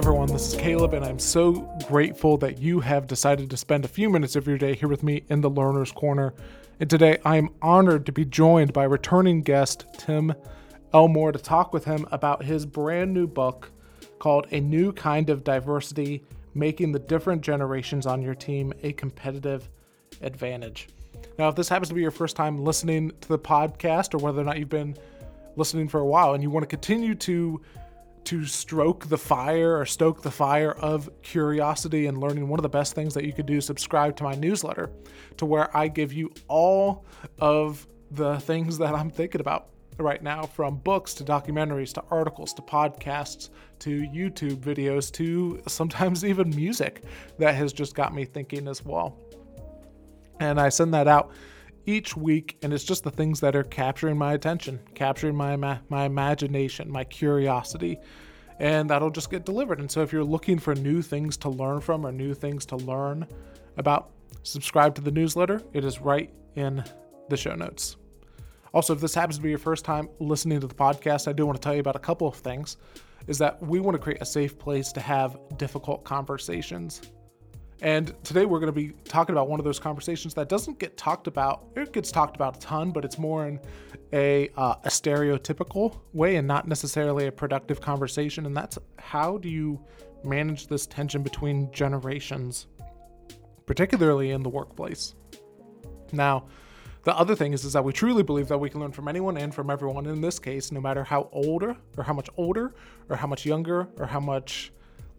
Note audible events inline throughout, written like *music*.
Everyone, this is Caleb, and I'm so grateful that you have decided to spend a few minutes of your day here with me in the Learner's Corner. And today I am honored to be joined by returning guest Tim Elmore to talk with him about his brand new book called A New Kind of Diversity Making the Different Generations on Your Team a Competitive Advantage. Now, if this happens to be your first time listening to the podcast, or whether or not you've been listening for a while and you want to continue to to stroke the fire or stoke the fire of curiosity and learning, one of the best things that you could do is subscribe to my newsletter to where I give you all of the things that I'm thinking about right now from books to documentaries to articles to podcasts to YouTube videos to sometimes *laughs* even music that has just got me thinking as well. And I send that out each week and it's just the things that are capturing my attention capturing my my imagination my curiosity and that'll just get delivered. And so if you're looking for new things to learn from or new things to learn about subscribe to the newsletter. It is right in the show notes. Also if this happens to be your first time listening to the podcast i do want to tell you about a couple of things is that we want to create a safe place to have difficult conversations and today we're going to be talking about one of those conversations that doesn't get talked about. It gets talked about a ton, but it's more in a, uh, a stereotypical way and not necessarily a productive conversation. And that's how do you manage this tension between generations, particularly in the workplace? Now, the other thing is, is that we truly believe that we can learn from anyone and from everyone. In this case, no matter how older or how much older or how much younger or how much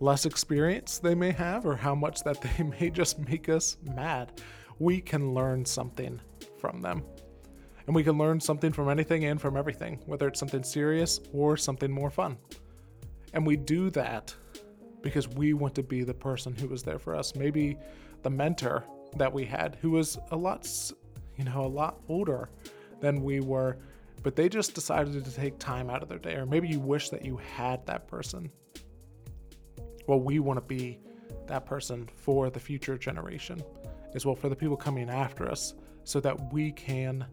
less experience they may have or how much that they *laughs* may just make us mad, we can learn something from them. And we can learn something from anything and from everything, whether it's something serious or something more fun. And we do that because we want to be the person who was there for us. Maybe the mentor that we had who was a lot, you know, a lot older than we were, but they just decided to take time out of their day. Or maybe you wish that you had that person well, we want to be that person for the future generation as well for the people coming after us so that we can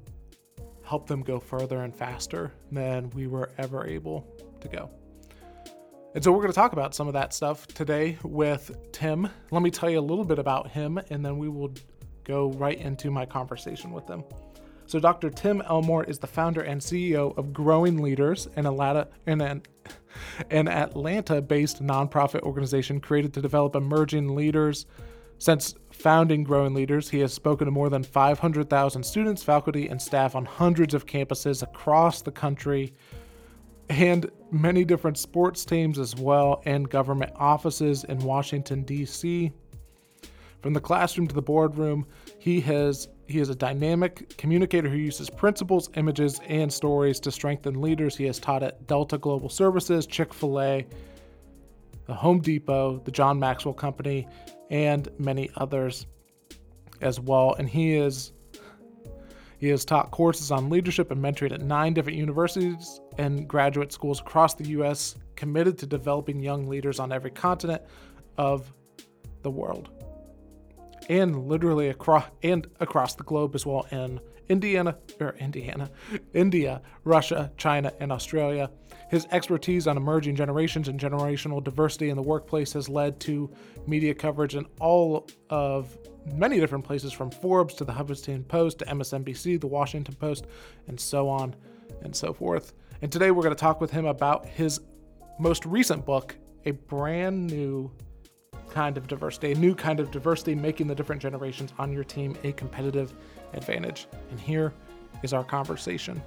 help them go further and faster than we were ever able to go. And so we're going to talk about some of that stuff today with Tim. Let me tell you a little bit about him and then we will go right into my conversation with him. So Dr. Tim Elmore is the founder and CEO of Growing Leaders, an Atlanta, and an, an Atlanta-based nonprofit organization created to develop emerging leaders. Since founding Growing Leaders, he has spoken to more than 500,000 students, faculty, and staff on hundreds of campuses across the country and many different sports teams as well, and government offices in Washington, D.C. From the classroom to the boardroom, he has he is a dynamic communicator who uses principles, images, and stories to strengthen leaders. He has taught at Delta Global Services, Chick fil A, the Home Depot, the John Maxwell Company, and many others as well. And he is he has taught courses on leadership and mentoring at nine different universities and graduate schools across the U.S., committed to developing young leaders on every continent of the world and literally across and across the globe as well in Indiana or Indiana, India, Russia, China, and Australia. His expertise on emerging generations and generational diversity in the workplace has led to media coverage in all of many different places from Forbes to the Huffington Post to MSNBC, the Washington Post, and so on and so forth. And today we're going to talk with him about his most recent book, a brand new kind of diversity, a new kind of diversity, making the different generations on your team a competitive advantage. And here is our conversation.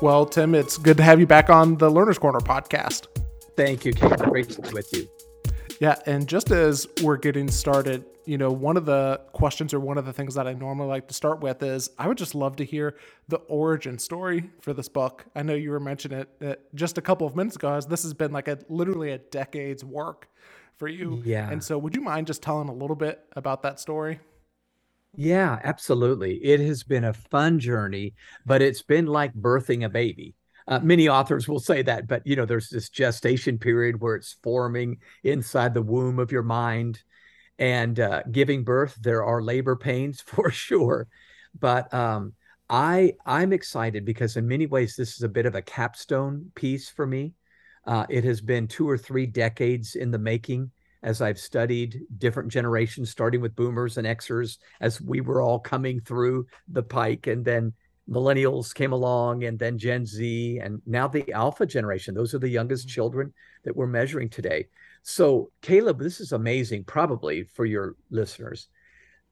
Well, Tim, it's good to have you back on the Learner's Corner podcast. Thank you, Kate. Great to be with you. Yeah, and just as we're getting started, you know, one of the questions or one of the things that I normally like to start with is I would just love to hear the origin story for this book. I know you were mentioning it uh, just a couple of minutes ago, as this has been like a literally a decade's work for you. Yeah. And so, would you mind just telling a little bit about that story? Yeah, absolutely. It has been a fun journey, but it's been like birthing a baby. Uh, many authors will say that, but you know, there's this gestation period where it's forming inside the womb of your mind and uh, giving birth, there are labor pains *laughs* for sure. But um, I I'm excited because in many ways this is a bit of a capstone piece for me. Uh, it has been two or three decades in the making as I've studied different generations, starting with boomers and Xers, as we were all coming through the pike, and then millennials came along, and then Gen Z, and now the alpha generation. Those are the youngest mm-hmm. children that we're measuring today. So, Caleb, this is amazing, probably for your listeners.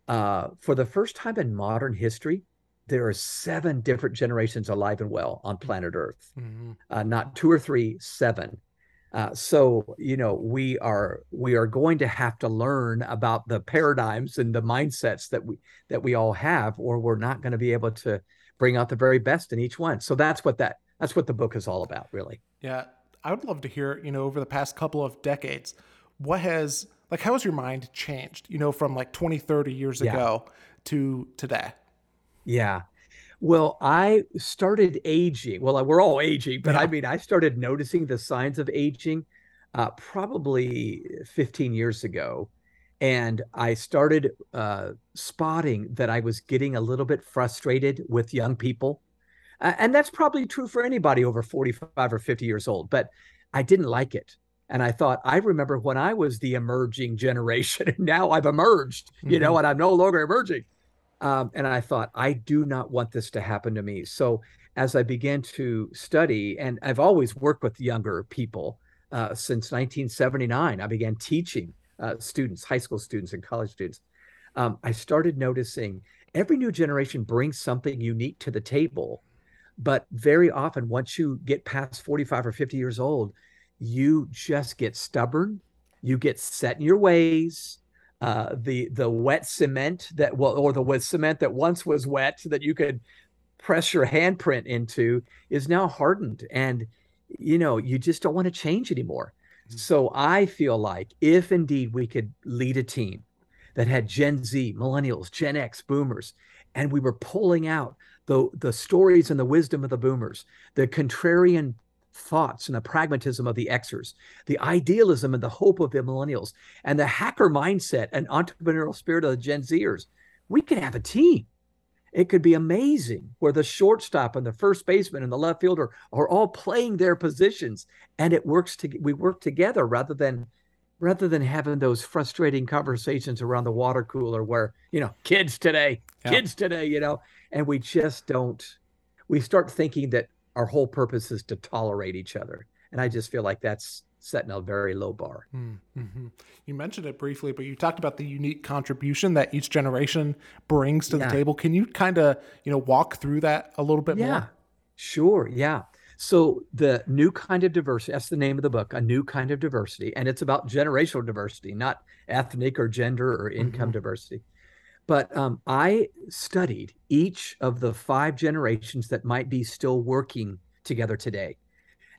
Uh, for the first time in modern history, there are seven different generations alive and well on planet Earth. Mm-hmm. Uh, not two or three, seven. Uh, so you know we are we are going to have to learn about the paradigms and the mindsets that we that we all have, or we're not going to be able to bring out the very best in each one. So that's what that that's what the book is all about, really. Yeah, I would love to hear. You know, over the past couple of decades, what has like how has your mind changed? You know, from like 20, 30 years yeah. ago to today. Yeah. Well, I started aging. Well, we're all aging, but yeah. I mean, I started noticing the signs of aging uh, probably 15 years ago. And I started uh, spotting that I was getting a little bit frustrated with young people. Uh, and that's probably true for anybody over 45 or 50 years old, but I didn't like it. And I thought, I remember when I was the emerging *laughs* generation, and now I've emerged, you mm-hmm. know, and I'm no longer emerging. Um, and I thought, I do not want this to happen to me. So as I began to study, and I've always worked with younger people uh, since 1979, I began teaching uh, students, high school students, and college students. Um, I started noticing every new generation brings something unique to the table. But very often, once you get past 45 or 50 years old, you just get stubborn, you get set in your ways, uh, the the wet cement that well or the wet cement that once was wet that you could press your handprint into is now hardened and you know you just don't want to change anymore. Mm. so i feel like if indeed we could lead a team that had gen z millennials gen x boomers and we were pulling out the the stories and the wisdom of the boomers the contrarian thoughts and the pragmatism of the Xers, the idealism and the hope of the millennials, and the hacker mindset and entrepreneurial spirit of the Gen Zers, we could have a team. It could be amazing where the shortstop and the first baseman and the left fielder are all playing their positions and it works to we work together rather than rather than having those frustrating conversations around the water cooler where, you know, kids today, yeah. kids today, you know, and we just don't we start thinking that our whole purpose is to tolerate each other. And I just feel like that's setting a very low bar. Hmm, mm-hmm. You mentioned it briefly, but you talked about the unique contribution that each generation brings to yeah. the table. Can you kind of, you know, walk through that a little bit more? yeah, more? Sure. Yeah. So the new kind of diversity, that's the name of the book, a new kind of diversity. And it's about generational diversity, not ethnic or gender or income mm-hmm. diversity. But um, I studied each of the five generations that might be still working together today.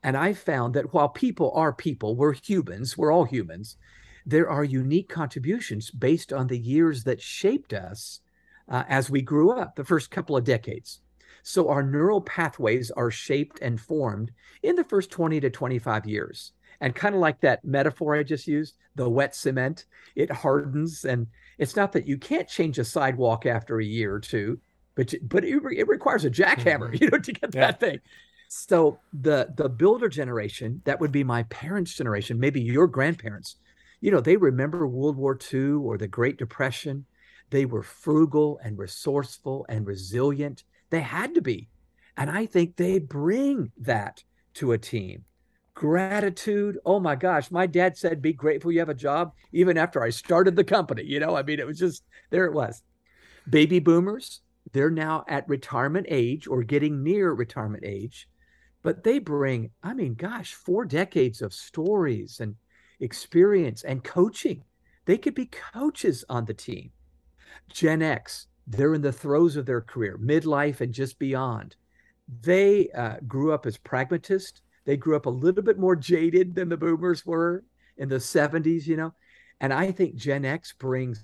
And I found that while people are people, we're humans, we're all humans, there are unique contributions based on the years that shaped us uh, as we grew up, the first couple of decades. So our neural pathways are shaped and formed in the first 20 to 25 years. And kind of like that metaphor I just used, the wet cement, it hardens and it's not that you can't change a sidewalk after a year or two, but but it, it requires a jackhammer, mm-hmm. you know, to get yeah. that thing. So the the builder generation, that would be my parents' generation, maybe your grandparents, you know, they remember World War II or the Great Depression. They were frugal and resourceful and resilient. They had to be. And I think they bring that to a team gratitude. Oh my gosh, my dad said, be grateful you have a job, even after I started the company. You know, I mean, it was just there it was. Baby boomers, they're now at retirement age or getting near retirement age, but they bring, I mean, gosh, four decades of stories and experience and coaching. They could be coaches on the team. Gen X, they're in the throes of their career, midlife and just beyond. They uh, grew up as pragmatists they grew up a little bit more jaded than the boomers were in the 70s, you know. And I think Gen X brings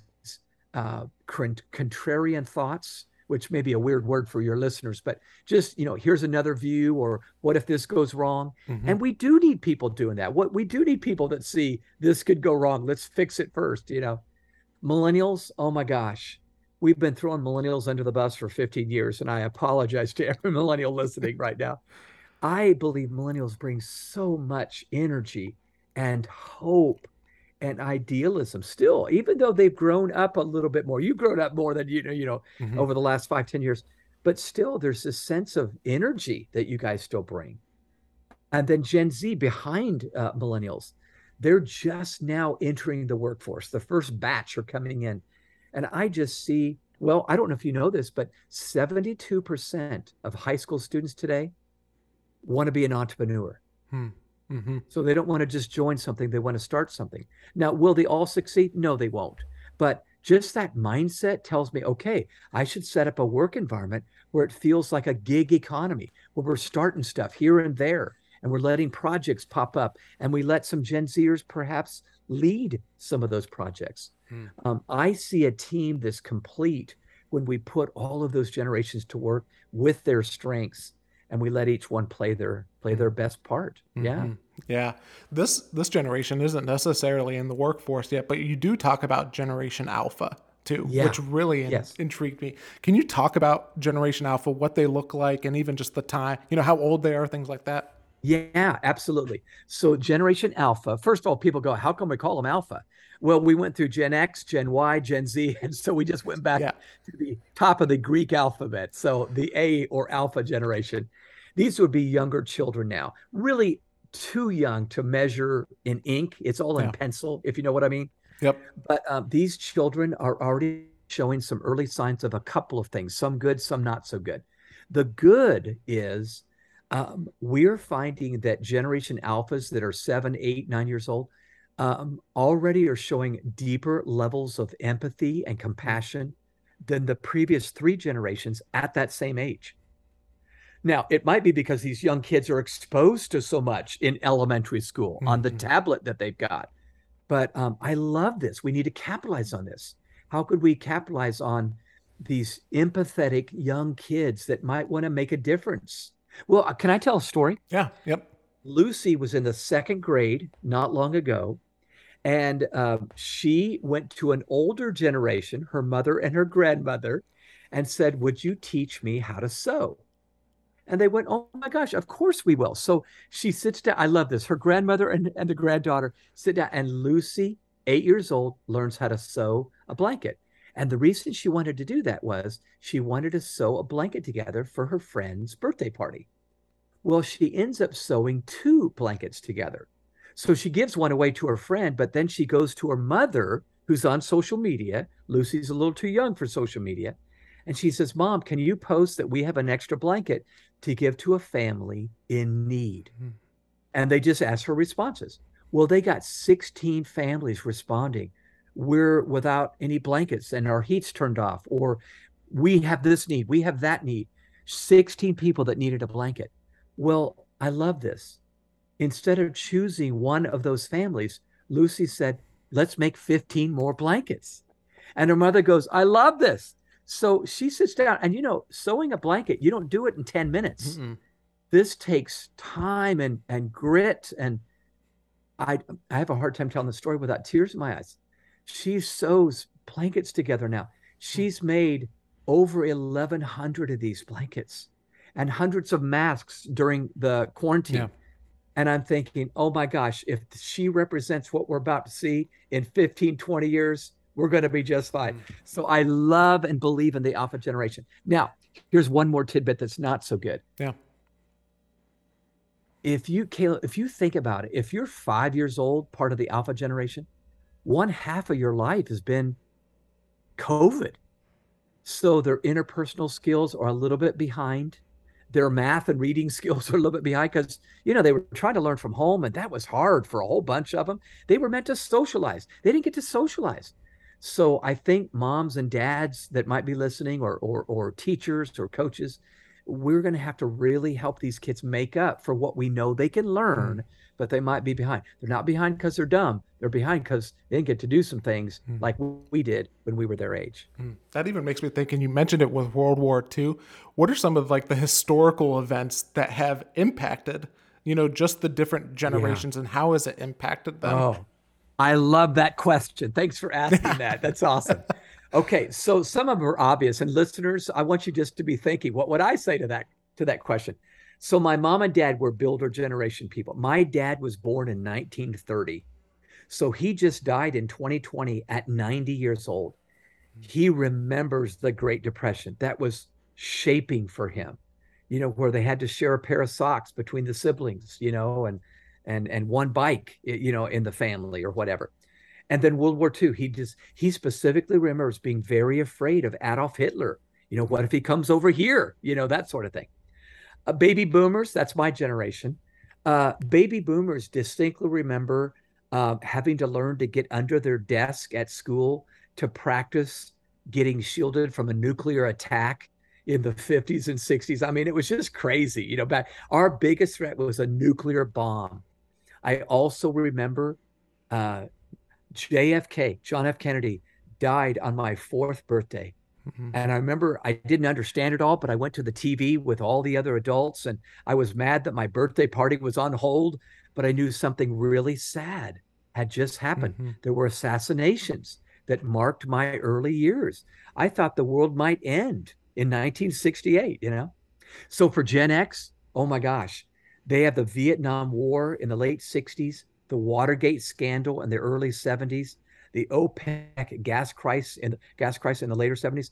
uh, contrarian thoughts, which may be a weird word for your listeners, but just, you know, here's another view, or what if this goes wrong? Mm-hmm. And we do need people doing that. What we do need people that see this could go wrong. Let's fix it first, you know. Millennials, oh my gosh, we've been throwing millennials under the bus for 15 years, and I apologize to every *laughs* millennial listening right now. I believe millennials bring so much energy and hope and idealism still, even though they've grown up a little bit more. You've grown up more than you know, you know, mm-hmm. over the last five, ten years, but still there's this sense of energy that you guys still bring. And then Gen Z behind uh, millennials, they're just now entering the workforce. The first batch are coming in. And I just see, well, I don't know if you know this, but 72% of high school students today want to be an entrepreneur. Hmm. Mm-hmm. So they don't want to just join something, they want to start something. Now, will they all succeed? No, they won't. But just that mindset tells me, okay, I should set up a work environment where it feels like a gig economy, where we're starting stuff here and there and we're letting projects pop up and we let some Gen Zers perhaps lead some of those projects. Hmm. Um, I see a team that's complete when we put all of those generations to work with their strengths and we let each one play their play their best part. Mm-hmm. Yeah. Yeah. This this generation isn't necessarily in the workforce yet, but you do talk about generation alpha too, yeah. which really yes. in, intrigued me. Can you talk about generation alpha, what they look like and even just the time, you know, how old they are, things like that? Yeah, absolutely. So generation alpha, first of all, people go, how come we call them alpha? Well, we went through Gen X, Gen Y, Gen Z, *laughs* and so we just went back yeah. to the top of the Greek alphabet. So the A or alpha generation. These would be younger children now, really too young to measure in ink. It's all in yeah. pencil, if you know what I mean. Yep. But um, these children are already showing some early signs of a couple of things, some good, some not so good. The good is um, we're finding that generation alphas that are seven, eight, nine years old um, already are showing deeper levels of empathy and compassion than the previous three generations at that same age. Now, it might be because these young kids are exposed to so much in elementary school mm-hmm. on the mm-hmm. tablet that they've got. But um, I love this. We need to capitalize on this. How could we capitalize on these empathetic young kids that might want to make a difference? Well, uh, can I tell a story? Yeah. Yep. Lucy was in the second grade not long ago, and um, she went to an older generation, her mother and her grandmother, and said, Would you teach me how to sew? And they went, Oh my gosh, of course we will. So she sits down. I love this. Her grandmother and, and the granddaughter sit down, and Lucy, eight years old, learns how to sew a blanket. And the reason she wanted to do that was she wanted to sew a blanket together for her friend's birthday party. Well, she ends up sewing two blankets together. So she gives one away to her friend, but then she goes to her mother, who's on social media. Lucy's a little too young for social media. And she says, Mom, can you post that we have an extra blanket to give to a family in need? Mm-hmm. And they just asked for responses. Well, they got 16 families responding. We're without any blankets and our heat's turned off, or we have this need, we have that need. 16 people that needed a blanket. Well, I love this. Instead of choosing one of those families, Lucy said, Let's make 15 more blankets. And her mother goes, I love this. So she sits down, and you know, sewing a blanket, you don't do it in 10 minutes. Mm-mm. This takes time and, and grit. And I, I have a hard time telling the story without tears in my eyes. She sews blankets together now. Hmm. She's made over 1,100 of these blankets and hundreds of masks during the quarantine. Yeah. And I'm thinking, oh my gosh, if she represents what we're about to see in 15, 20 years, we're going to be just fine. Mm-hmm. So I love and believe in the alpha generation. Now, here's one more tidbit that's not so good. Yeah. If you, Caleb, if you think about it, if you're five years old, part of the alpha generation, one half of your life has been COVID. So their interpersonal skills are a little bit behind. Their math and reading *laughs* skills are a little bit behind because, you know, they were trying to learn from home and that was hard for a whole bunch of them. They were meant to socialize. They didn't get to socialize. So I think moms and dads that might be listening or or, or teachers or coaches, we're going to have to really help these kids make up for what we know they can learn, mm. but they might be behind. They're not behind because they're dumb. They're behind because they didn't get to do some things mm. like we did when we were their age. Mm. That even makes me think, and you mentioned it with World War II. What are some of like the historical events that have impacted, you know, just the different generations yeah. and how has it impacted them? Oh, I love that question. Thanks for asking that. That's awesome. *laughs* Okay, so some of them are obvious, and listeners, I want you just to be thinking, what would I say to that to that question? So my mom and dad were builder generation people. My dad was born in 1930. So he just died in 2020 at 90 years old. Hmm. He remembers the Great Depression. That was shaping for him. You know, where they had to share a pair of socks between the siblings, you know, and and and one bike, you know, in the family or whatever. And then World War II, he just he specifically remembers being very afraid of Adolf Hitler. You know, what if he comes over here? You know, that sort of thing. Uh, baby boomers, that's my generation. Uh, baby boomers distinctly remember uh, having to learn to get under their desk at school to practice getting shielded from a nuclear attack in the 50s and 60s. I mean, it was just crazy. You know, back our biggest threat was a nuclear bomb. I also remember uh, JFK, John F. Kennedy, died on my fourth birthday. Mm-hmm. And I remember I didn't understand it all, but I went to the TV with all the other adults and I was mad that my birthday party was on hold, but I knew something really sad had just happened. Mm-hmm. There were assassinations that marked my early years. I thought the world might end in 1968, you know? So for Gen X, oh my gosh, they have the Vietnam War in the late 60s, the Watergate scandal in the early 70s, the OPEC gas crisis in gas crisis in the later 70s.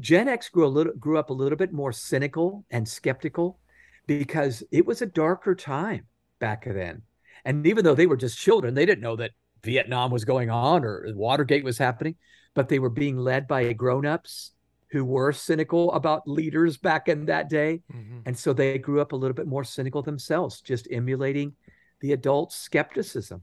Gen X grew a little grew up a little bit more cynical and skeptical because it was a darker time back then. And even though they were just children, they didn't know that Vietnam was going on or Watergate was happening, but they were being led by grown-ups who were cynical about leaders back in that day. Mm-hmm. And so they grew up a little bit more cynical themselves, just emulating the adult skepticism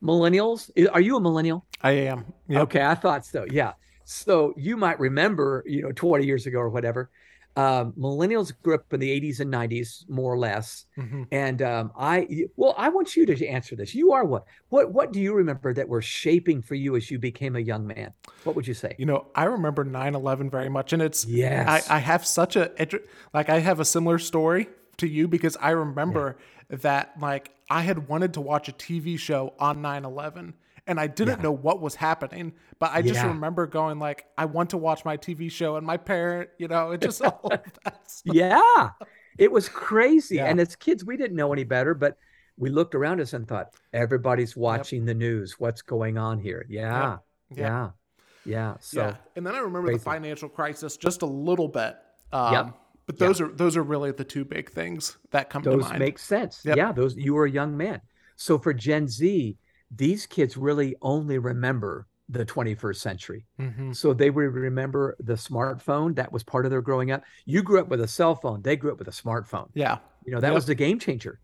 millennials. Are you a millennial? I am. Yep. Okay, I thought so. Yeah. So you might remember, you know, 20 years ago or whatever, um, millennials grew up in the 80s and 90s, more or less. Mm-hmm. And um, I, well, I want you to answer this. You are what? What What do you remember that were shaping for you as you became a young man? What would you say? You know, I remember 9/11 very much, and it's yes. I, I have such a like I have a similar story to you because I remember yeah. That like I had wanted to watch a TV show on 9 11 and I didn't yeah. know what was happening, but I just yeah. remember going like, I want to watch my TV show and my parent, you know, it just *laughs* all Yeah. It was crazy. Yeah. And as kids, we didn't know any better, but we looked around us and thought, everybody's watching yep. the news. What's going on here? Yeah. Yep. Yep. Yeah. Yeah. So yeah. And then I remember crazy. the financial crisis just a little bit. Um, yep. But those yeah. are those are really the two big things that come those to mind. Those make sense. Yep. Yeah, those you were a young man. So for Gen Z, these kids really only remember the 21st century. Mm-hmm. So they would remember the smartphone that was part of their growing up. You grew up with a cell phone, they grew up with a smartphone. Yeah. You know, that yep. was the game changer.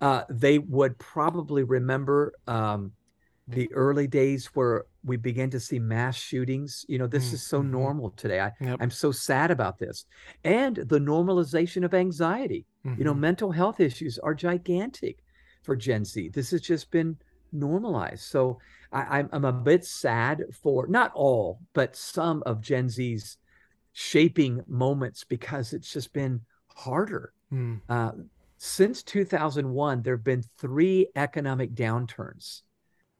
Uh, they would probably remember um, the early days where we began to see mass shootings. You know, this mm-hmm. is so mm-hmm. normal today. I, yep. I'm so sad about this. And the normalization of anxiety. Mm-hmm. You know, mm-hmm. mental health issues are gigantic for Gen Z. This has just been normalized. So I, I'm a bit sad for not all, but some of Gen Z's shaping moments because it's just been harder. Mm. Uh, since 2001, there have been three economic downturns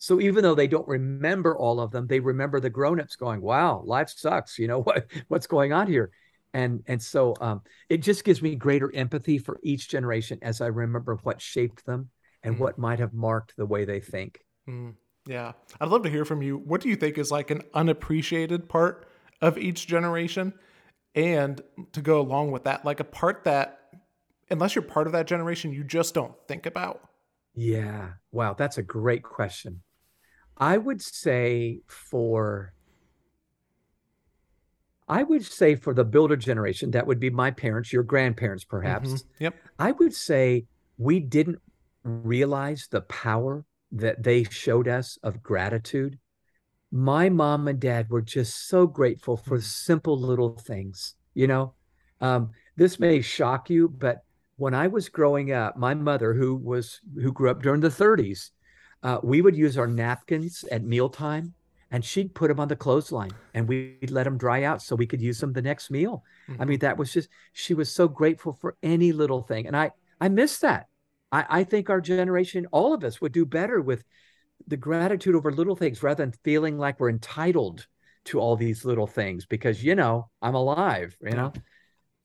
so even though they don't remember all of them, they remember the grown-ups going, "Wow, life sucks." You know *laughs* what what's going on here, and and so um, it just gives me greater empathy for each generation as I remember what shaped them and mm. what might have marked the way they think. Mm. Yeah, I'd love to hear from you. What do you think is like an unappreciated part of each generation, and to go along with that, like a part that, unless you're part of that generation, you just don't think about. Yeah. Wow, that's a great question. I would say for I would say for the builder generation, that would be my parents, your grandparents, perhaps. Mm-hmm. Yep. I would say we didn't realize the power that they showed us of gratitude. My mom and dad were just so grateful for mm-hmm. simple little things. You know, um, this may shock you, but when I was growing up, my mother, who was who grew up during the 30s, uh, we would use our napkins at mealtime and she'd put them on the clothesline and we'd let them dry out so we could use them the next meal. Mm-hmm. I mean, that was just, she was so grateful for any little thing. And I, I miss that. I, I think our generation, all of us would do better with the gratitude over little things rather than feeling like we're entitled to all these little things because you know I'm alive, you know.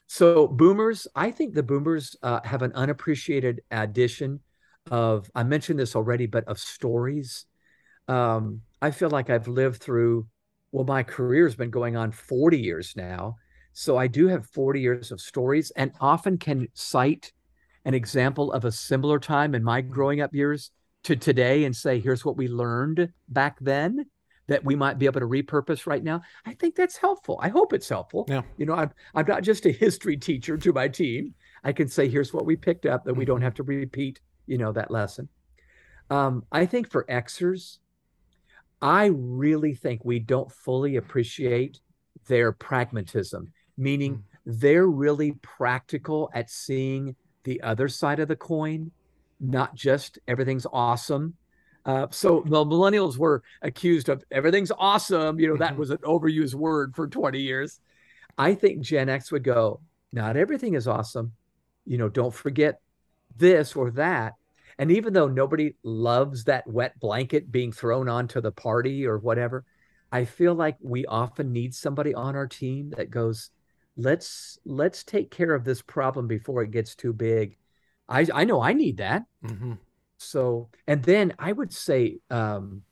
So boomers, I think the boomers uh, have an unappreciated addition of I mentioned this already, but of stories. Um, I feel like I've lived through. Well, my career's been going on 40 years now, so I do have 40 years of stories, and often can cite an example of a similar time in my growing up years to today and say, "Here's what we learned back then." that we might be able to repurpose right now. I think that's helpful. I hope it's helpful. Yeah. You know, I'm I'm not just a history teacher to my team. I can say here's what we picked up that we don't mm-hmm. have to repeat, you know, that lesson. Um, I think for Xers, I really think we don't fully appreciate their pragmatism, meaning mm. they're really practical at seeing the other side of the coin, not just everything's awesome uh, so the millennials were accused of everything's awesome. You know, that mm-hmm. was an overused word for 20 years. I think Gen X would go, not everything is awesome. You know, don't forget this or that. And even though nobody loves that wet blanket being thrown onto the party or whatever, I feel like we often need somebody on our team that goes, let's let's take care of this problem before it gets too big. I I know I need that. Mm-hmm. So, and then I would say, um,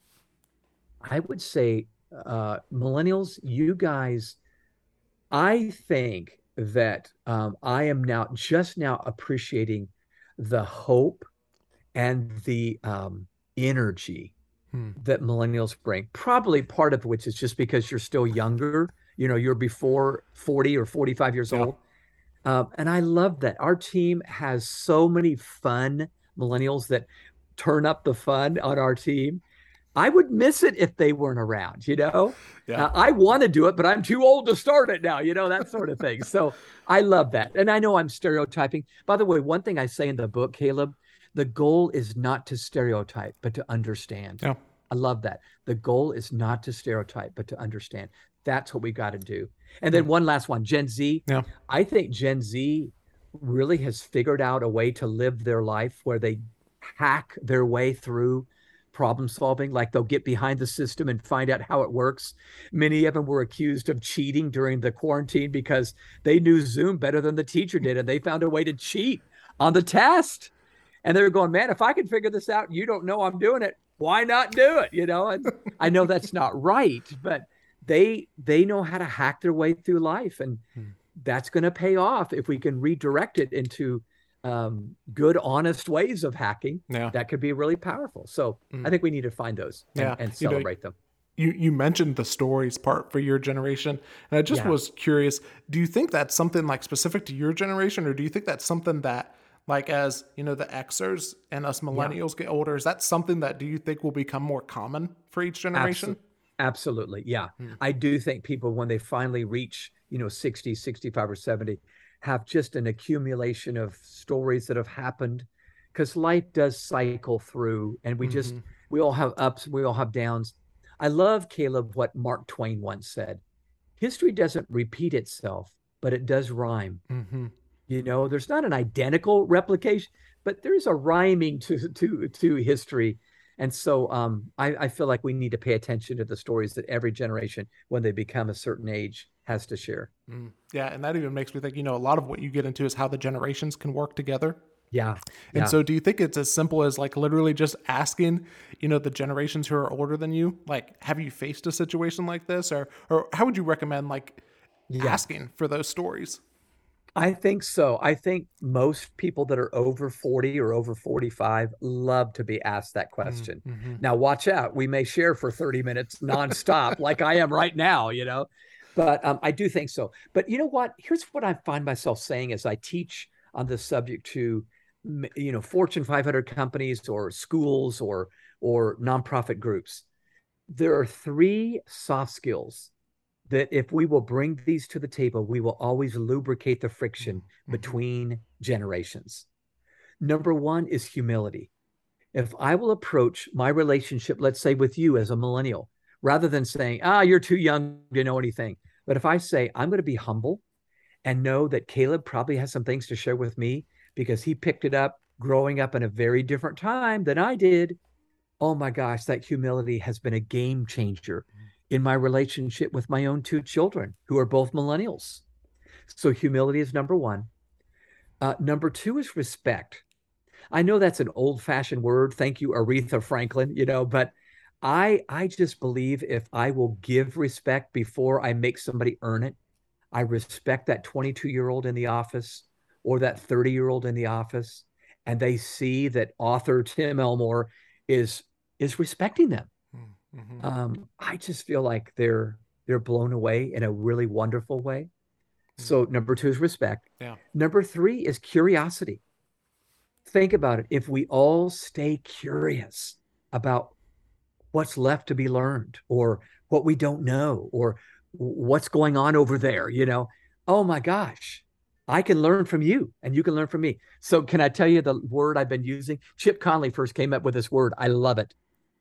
I would say, uh, millennials, you guys, I think that um, I am now just now appreciating the hope and the um, energy hmm. that millennials bring. Probably part of which is just because you're still younger. You know, you're before 40 or 45 years yeah. old. Um, and I love that. Our team has so many fun millennials that turn up the fun on our team. I would miss it if they weren't around, you know? Yeah. Uh, I want to do it, but I'm too old to start it now, you know, that sort of thing. so I love that. And I know I'm stereotyping. By the way, one thing I say in the book, Caleb, the goal is not to stereotype, but to understand. Yeah. I love that. The goal is not to stereotype, but to understand. That's what we got to do. And then one last one Gen Z. Yeah. I think Gen Z really has figured out a way to live their life where they hack their way through problem solving like they'll get behind the system and find out how it works. Many of them were accused of cheating during the quarantine because they knew zoom better than the teacher did and they found a way to cheat on the test. And they're going man if i can figure this out you don't know i'm doing it. Why not do it? You know and i know that's not right but they they know how to hack their way through life and hmm. that's going to pay off if we can redirect it into um, good, honest ways of hacking yeah. that could be really powerful. So mm. I think we need to find those and, yeah. and celebrate you know, them. You you mentioned the stories part for your generation, and I just yeah. was curious. Do you think that's something like specific to your generation, or do you think that's something that like as you know the Xers and us millennials get older, is that something that do you think will become more common for each generation? Absolutely, yeah. Hmm. I do think people when they finally reach you know 60, 65 or 70, have just an accumulation of stories that have happened because life does cycle through and we mm-hmm. just we all have ups we all have downs i love caleb what mark twain once said history doesn't repeat itself but it does rhyme mm-hmm. you know there's not an identical replication but there's a rhyming to to to history and so um, I, I feel like we need to pay attention to the stories that every generation when they become a certain age has to share. Mm. Yeah, and that even makes me think. You know, a lot of what you get into is how the generations can work together. Yeah. And yeah. so, do you think it's as simple as like literally just asking, you know, the generations who are older than you, like, have you faced a situation like this, or or how would you recommend like yeah. asking for those stories? I think so. I think most people that are over 40 or over 45 love to be asked that mm, question. Mm-hmm. Now, watch out. We may share for 30 minutes nonstop, like I am right now, you know, but um, I do think so. But you know what? Here's what I find myself saying as I teach on this subject to, you know, Fortune 500 companies or schools or or nonprofit groups. There are three soft skills that if we will bring these to the table, we will always lubricate the friction mm-hmm. between generations. Number one is humility. If I will approach my relationship, let's say with you as a millennial, rather than saying, ah, you're too young to know anything. But if I say, I'm going to be humble and know that Caleb probably has some things to share with me because he picked it up growing up in a very different time than I did. Oh my gosh, that humility has been a game changer in my relationship with my own two children who are both millennials. So humility is number one. Uh, number two is respect. I know that's an old fashioned word. Thank you, Aretha Franklin, you know, but I I just believe if I will give respect before I make somebody earn it, I respect that 22 year old in the office or that 30 year old in the office, and they see that author Tim Elmore is is respecting them. Mm-hmm. Um, I just feel like they're they're blown away in a really wonderful way. Mm-hmm. So number two is respect. Yeah. Number three is curiosity. Think about it. If we all stay curious about what's left to be learned or what we don't know or what's going on over there you know oh my gosh i can learn from you and you can learn from me so can i tell you the word i've been using chip conley first came up with this word i love it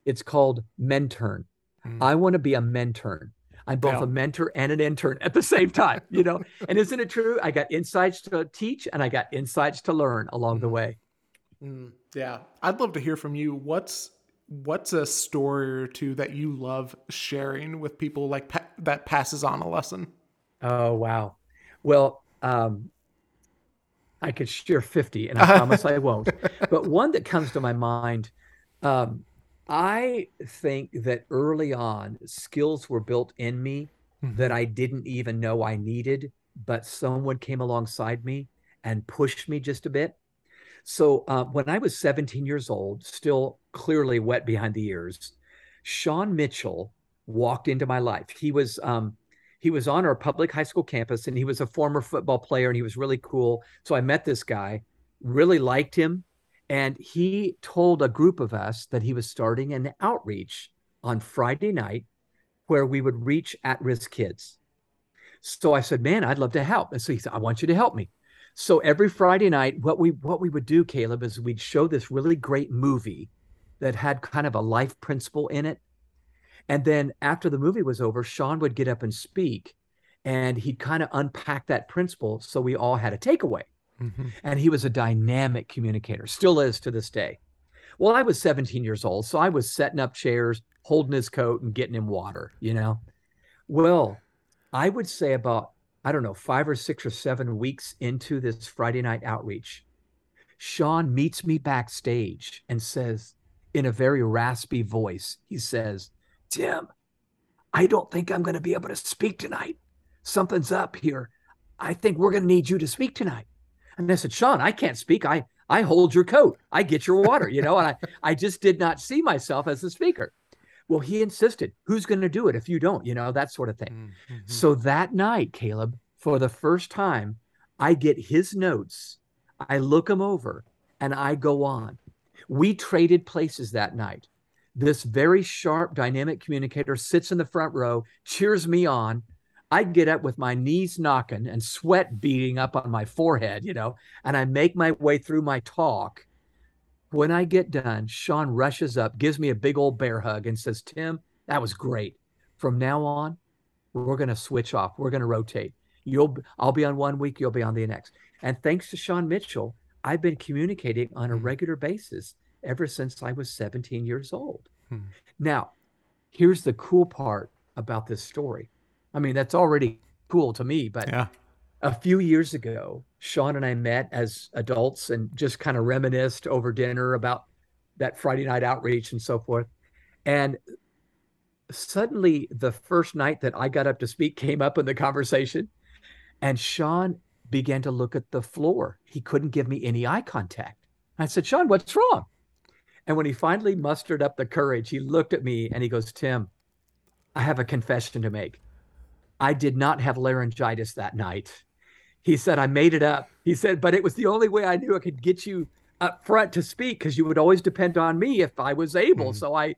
it's called mentern mm. i want to be a mentern i'm both yeah. a mentor and an intern at the same time you know *laughs* and isn't it true i got insights to teach and i got insights to learn along mm. the way mm. yeah i'd love to hear from you what's what's a story or two that you love sharing with people like pa- that passes on a lesson? Oh wow. Well, um, I could share 50 and I *laughs* promise I won't. But one that comes to my mind, um, I think that early on skills were built in me mm-hmm. that I didn't even know I needed, but someone came alongside me and pushed me just a bit. So uh, when I was 17 years old, still clearly wet behind the ears, Sean Mitchell walked into my life. He was um, he was on our public high school campus, and he was a former football player, and he was really cool. So I met this guy, really liked him, and he told a group of us that he was starting an outreach on Friday night where we would reach at-risk kids. So I said, "Man, I'd love to help." And so he said, "I want you to help me." So every Friday night, what we what we would do, Caleb, is we'd show this really great movie that had kind of a life principle in it. And then after the movie was over, Sean would get up and speak, and he'd kind of unpack that principle. So we all had a takeaway. Mm-hmm. And he was a dynamic communicator, still is to this day. Well, I was 17 years old, so I was setting up chairs, holding his coat, and getting him water, you know. Well, I would say about I don't know, five or six or seven weeks into this Friday night outreach, Sean meets me backstage and says, in a very raspy voice, he says, Tim, I don't think I'm going to be able to speak tonight. Something's up here. I think we're going to need you to speak tonight. And I said, Sean, I can't speak. I I hold your coat. I get your water, you know, and I, *laughs* I just did not see myself as the speaker. Well, he insisted, who's going to do it if you don't, you know, that sort of thing. Mm-hmm. So that night, Caleb, for the first time, I get his notes, I look them over, and I go on. We traded places that night. This very sharp, dynamic communicator sits in the front row, cheers me on. I get up with my knees knocking and sweat beating up on my forehead, you know, and I make my way through my talk. When I get done, Sean rushes up, gives me a big old bear hug, and says, Tim, that was great. From now on, we're going to switch off. We're going to rotate. You'll I'll be on one week, you'll be on the next. And thanks to Sean Mitchell, I've been communicating on a hmm. regular basis ever since I was 17 years old. Hmm. Now, here's the cool part about this story. I mean, that's already cool to me, but yeah. a few years ago, Sean and I met as adults and just kind of reminisced over dinner about that Friday night outreach and so forth. And suddenly, the first night that I got up to speak came up in the conversation. And Sean began to look at the floor. He couldn't give me any eye contact. I said, Sean, what's wrong? And when he finally mustered up the courage, he looked at me and he goes, Tim, I have a confession to make. I did not have laryngitis that night. He said, I made it up. He said, but it was the only way I knew I could get you up front to speak because you would always depend on me if I was able. Mm-hmm. So I,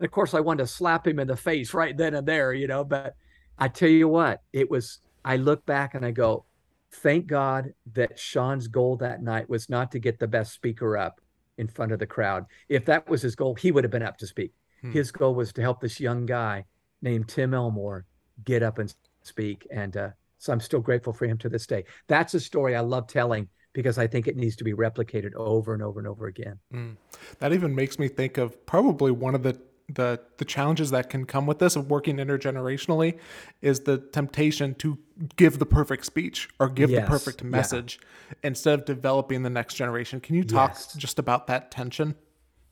of course, I wanted to slap him in the face right then and there, you know. But I tell you what, it was I look back and I go, thank God that Sean's goal that night was not to get the best speaker up in front of the crowd. If that was his goal, he would have been up to speak. Hmm. His goal was to help this young guy named Tim Elmore get up and speak. And uh, so I'm still grateful for him to this day. That's a story I love telling because I think it needs to be replicated over and over and over again. Mm. That even makes me think of probably one of the the the challenges that can come with this of working intergenerationally is the temptation to give the perfect speech or give yes. the perfect message yeah. instead of developing the next generation. Can you talk yes. just about that tension?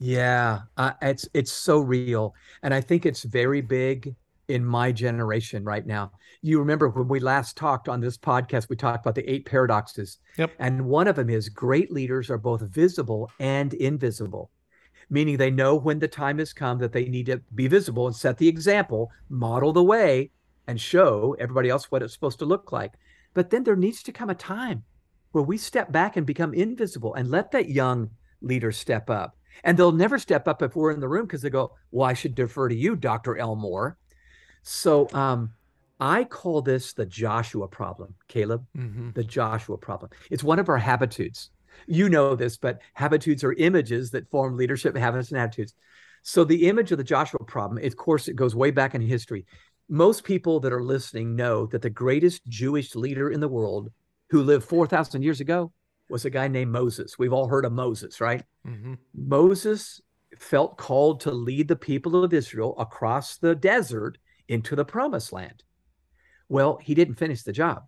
Yeah, uh, it's it's so real, and I think it's very big in my generation right now. You remember when we last talked on this podcast, we talked about the eight paradoxes. Yep. And one of them is great leaders are both visible and invisible meaning they know when the time has come that they need to be visible and set the example, model the way, and show everybody else what it's supposed to look like. But then there needs to come a time where we step back and become invisible and let that young leader step up. And they'll never step up if we're in the room because they go, Well, I should defer to you, Dr. Elmore. So um, I call this the Joshua problem, Caleb, mm-hmm. the Joshua problem. It's one of our habitudes you know this, but habitudes are images that form leadership habits and attitudes. So the image of the Joshua problem, of course, it goes way back in history. Most people that are listening know that the greatest Jewish leader in the world who lived 4,000 years ago was a guy named Moses. We've all heard of Moses, right? Mm-hmm. Moses felt called to lead the people of Israel across the desert into the promised land. Well, he didn't finish the job.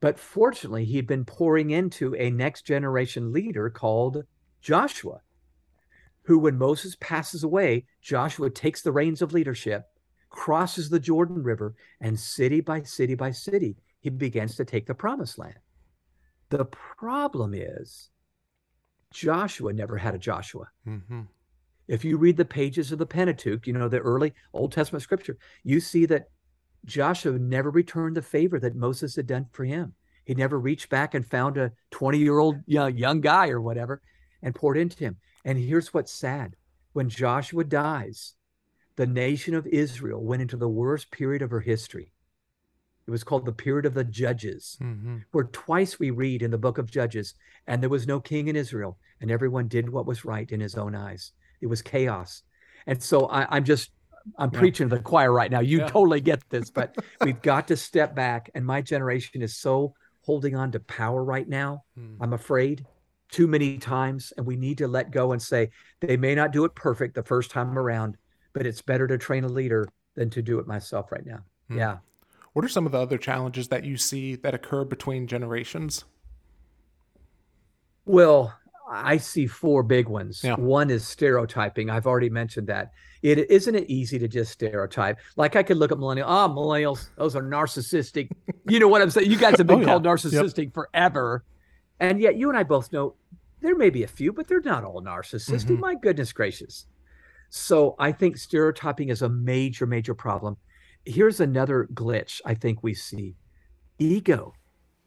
But fortunately, he'd been pouring into a next generation leader called Joshua, who, when Moses passes away, Joshua takes the reins of leadership, crosses the Jordan River, and city by city by city, he begins to take the promised land. The problem is, Joshua never had a Joshua. Mm-hmm. If you read the pages of the Pentateuch, you know, the early Old Testament scripture, you see that Joshua never returned the favor that Moses had done for him. He never reached back and found a 20 year old you know, young guy or whatever and poured into him. And here's what's sad when Joshua dies, the nation of Israel went into the worst period of her history. It was called the period of the judges, mm-hmm. where twice we read in the book of Judges, and there was no king in Israel, and everyone did what was right in his own eyes. It was chaos. And so I, am just I'm yeah. preaching to the choir right now. You yeah. totally get this, but *laughs* we've got to step back. And my generation is so holding on to power right now. Hmm. I'm afraid too many times. And we need to let go and say, they may not do it perfect the first time around, but it's better to train a leader than to do it myself right now. Hmm. Yeah. What are some of the other challenges that you see that occur between generations? Well, I see four big ones. Yeah. One is stereotyping. I've already mentioned that. It isn't it easy to just stereotype. Like I could look at millennials. Ah, oh, millennials, those are narcissistic. you know what I'm saying? You guys have *laughs* been oh, yeah. called narcissistic yep. forever. And yet you and I both know there may be a few, but they're not all narcissistic. Mm-hmm. My goodness gracious. So I think stereotyping is a major, major problem. Here's another glitch I think we see ego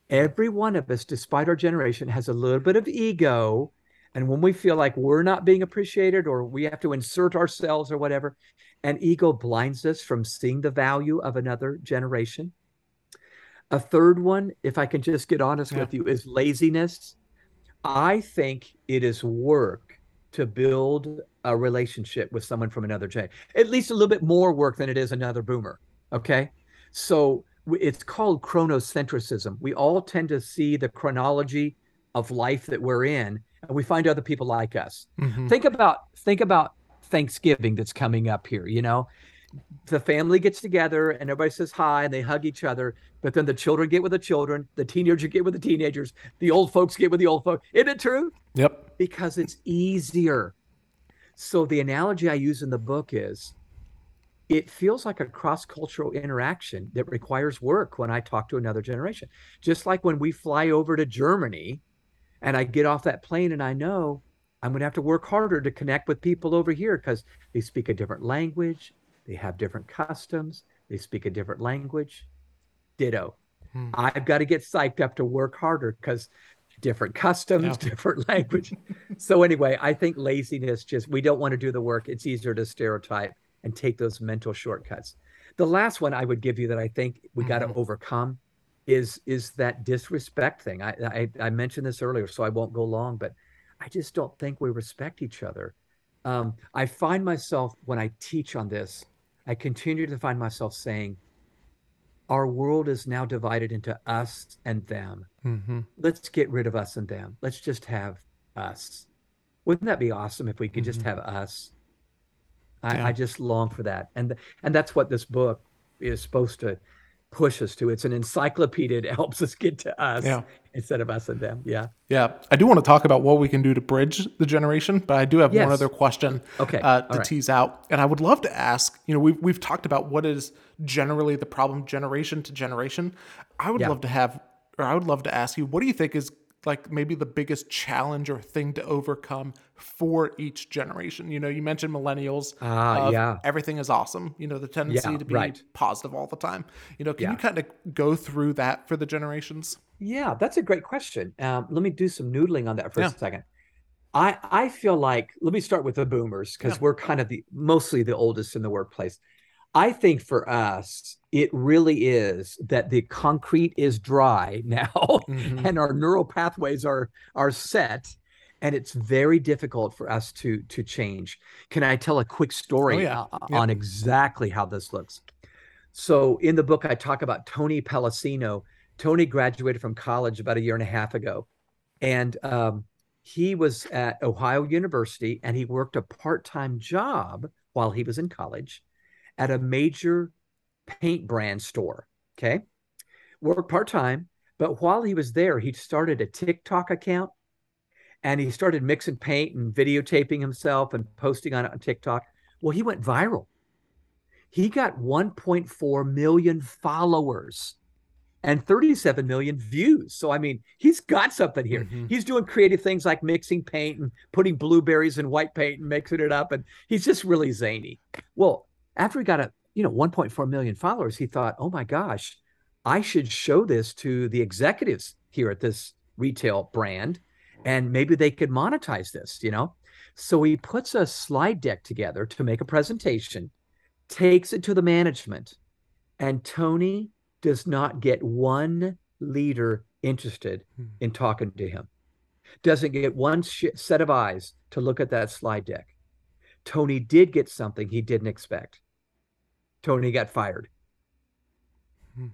every one of us, despite our generation, has a little bit of ego. And when we feel like we're not being appreciated or we have to insert ourselves or whatever, and ego blinds us from seeing the value of another generation. A third one, if I can just get honest yeah. with you, is laziness. I think it is work to build a relationship with someone from another generation, at least a little bit more work than it is another boomer. Okay. So it's called chronocentrism. We all tend to see the chronology of life that we're in, and we find other people like us. Mm-hmm. Think about think about Thanksgiving that's coming up here. You know, the family gets together and everybody says hi and they hug each other, but then the children get with the children, the teenagers get with the teenagers, the old folks get with the old folks. Isn't it true? Yep. Because it's easier. So the analogy I use in the book is it feels like a cross cultural interaction that requires work when I talk to another generation. Just like when we fly over to Germany and I get off that plane and I know I'm going to have to work harder to connect with people over here because they speak a different language, they have different customs, they speak a different language. Ditto. Hmm. I've got to get psyched up to work harder because different customs, *laughs* different language. so, anyway, I think laziness just, we don't want to do the work. It's easier to stereotype and take those mental shortcuts. The last one I would give you that I think we got to mm-hmm. overcome is is that disrespect thing. I, I, I mentioned this earlier, so I won't go long, but I just don't think we respect each other. Um, I find myself when I teach on this, I continue to find myself saying, "Our world is now divided into us and them. Mm-hmm. Let's get rid of us and them. Let's just have us." Wouldn't that be awesome if we could mm-hmm. just have us? I, Yeah. I just long for that. And and that's what this book is supposed to push us to. It's an encyclopedia that helps us get to us Yeah. instead of us and them. Yeah. Yeah, I do want to talk about what we can do to bridge the generation, but I do have one other question Okay, uh, to right. tease out, and I would love to ask. You know, we've we've talked about what is generally the problem generation to generation. I would Yeah. love to have, or I would love to ask you, what do you think is like maybe the biggest challenge or thing to overcome for each generation? You know, you mentioned millennials. Ah, yeah. everything is awesome. You know, the tendency Yeah, to be right. positive all the time. You know, can Yeah. you kind of go through that for the generations? Yeah, that's a great question. Um, let me do some noodling on that for Yeah. a second. I I feel like let me start with the boomers because we're kind of the mostly the oldest in the workplace. I think for us, it really is that the concrete is dry *laughs* now Mhm. and our neural pathways are are set and it's very difficult for us to to change. Can I tell a quick story Oh, yeah. uh, Yeah. on exactly how this looks? So in the book I talk about Tony Piloseno. Tony graduated from college about a year and a half ago and um, he was at Ohio University and he worked a part-time job while he was in college at a major paint brand store. Okay. Worked part-time, but while he was there, he started a TikTok account and he started mixing paint and videotaping himself and posting on it on TikTok. Well, he went viral. He got 1.4 million followers and 37 million views. So, I mean, he's got something here. Mhm. He's doing creative things like mixing paint and putting blueberries in white paint and mixing it up. And he's just really zany. Well, after he got a, you know, 1.4 million followers, he thought, oh my gosh, I should show this to the executives here at this retail brand and maybe they could monetize this, you know? So he puts a slide deck together to make a presentation, takes it to the management, and Tony does not get one leader interested Hmm. in talking to him. Doesn't get one sh- set of eyes to look at that slide deck. Tony did get something he didn't expect. Tony got fired. Hmm.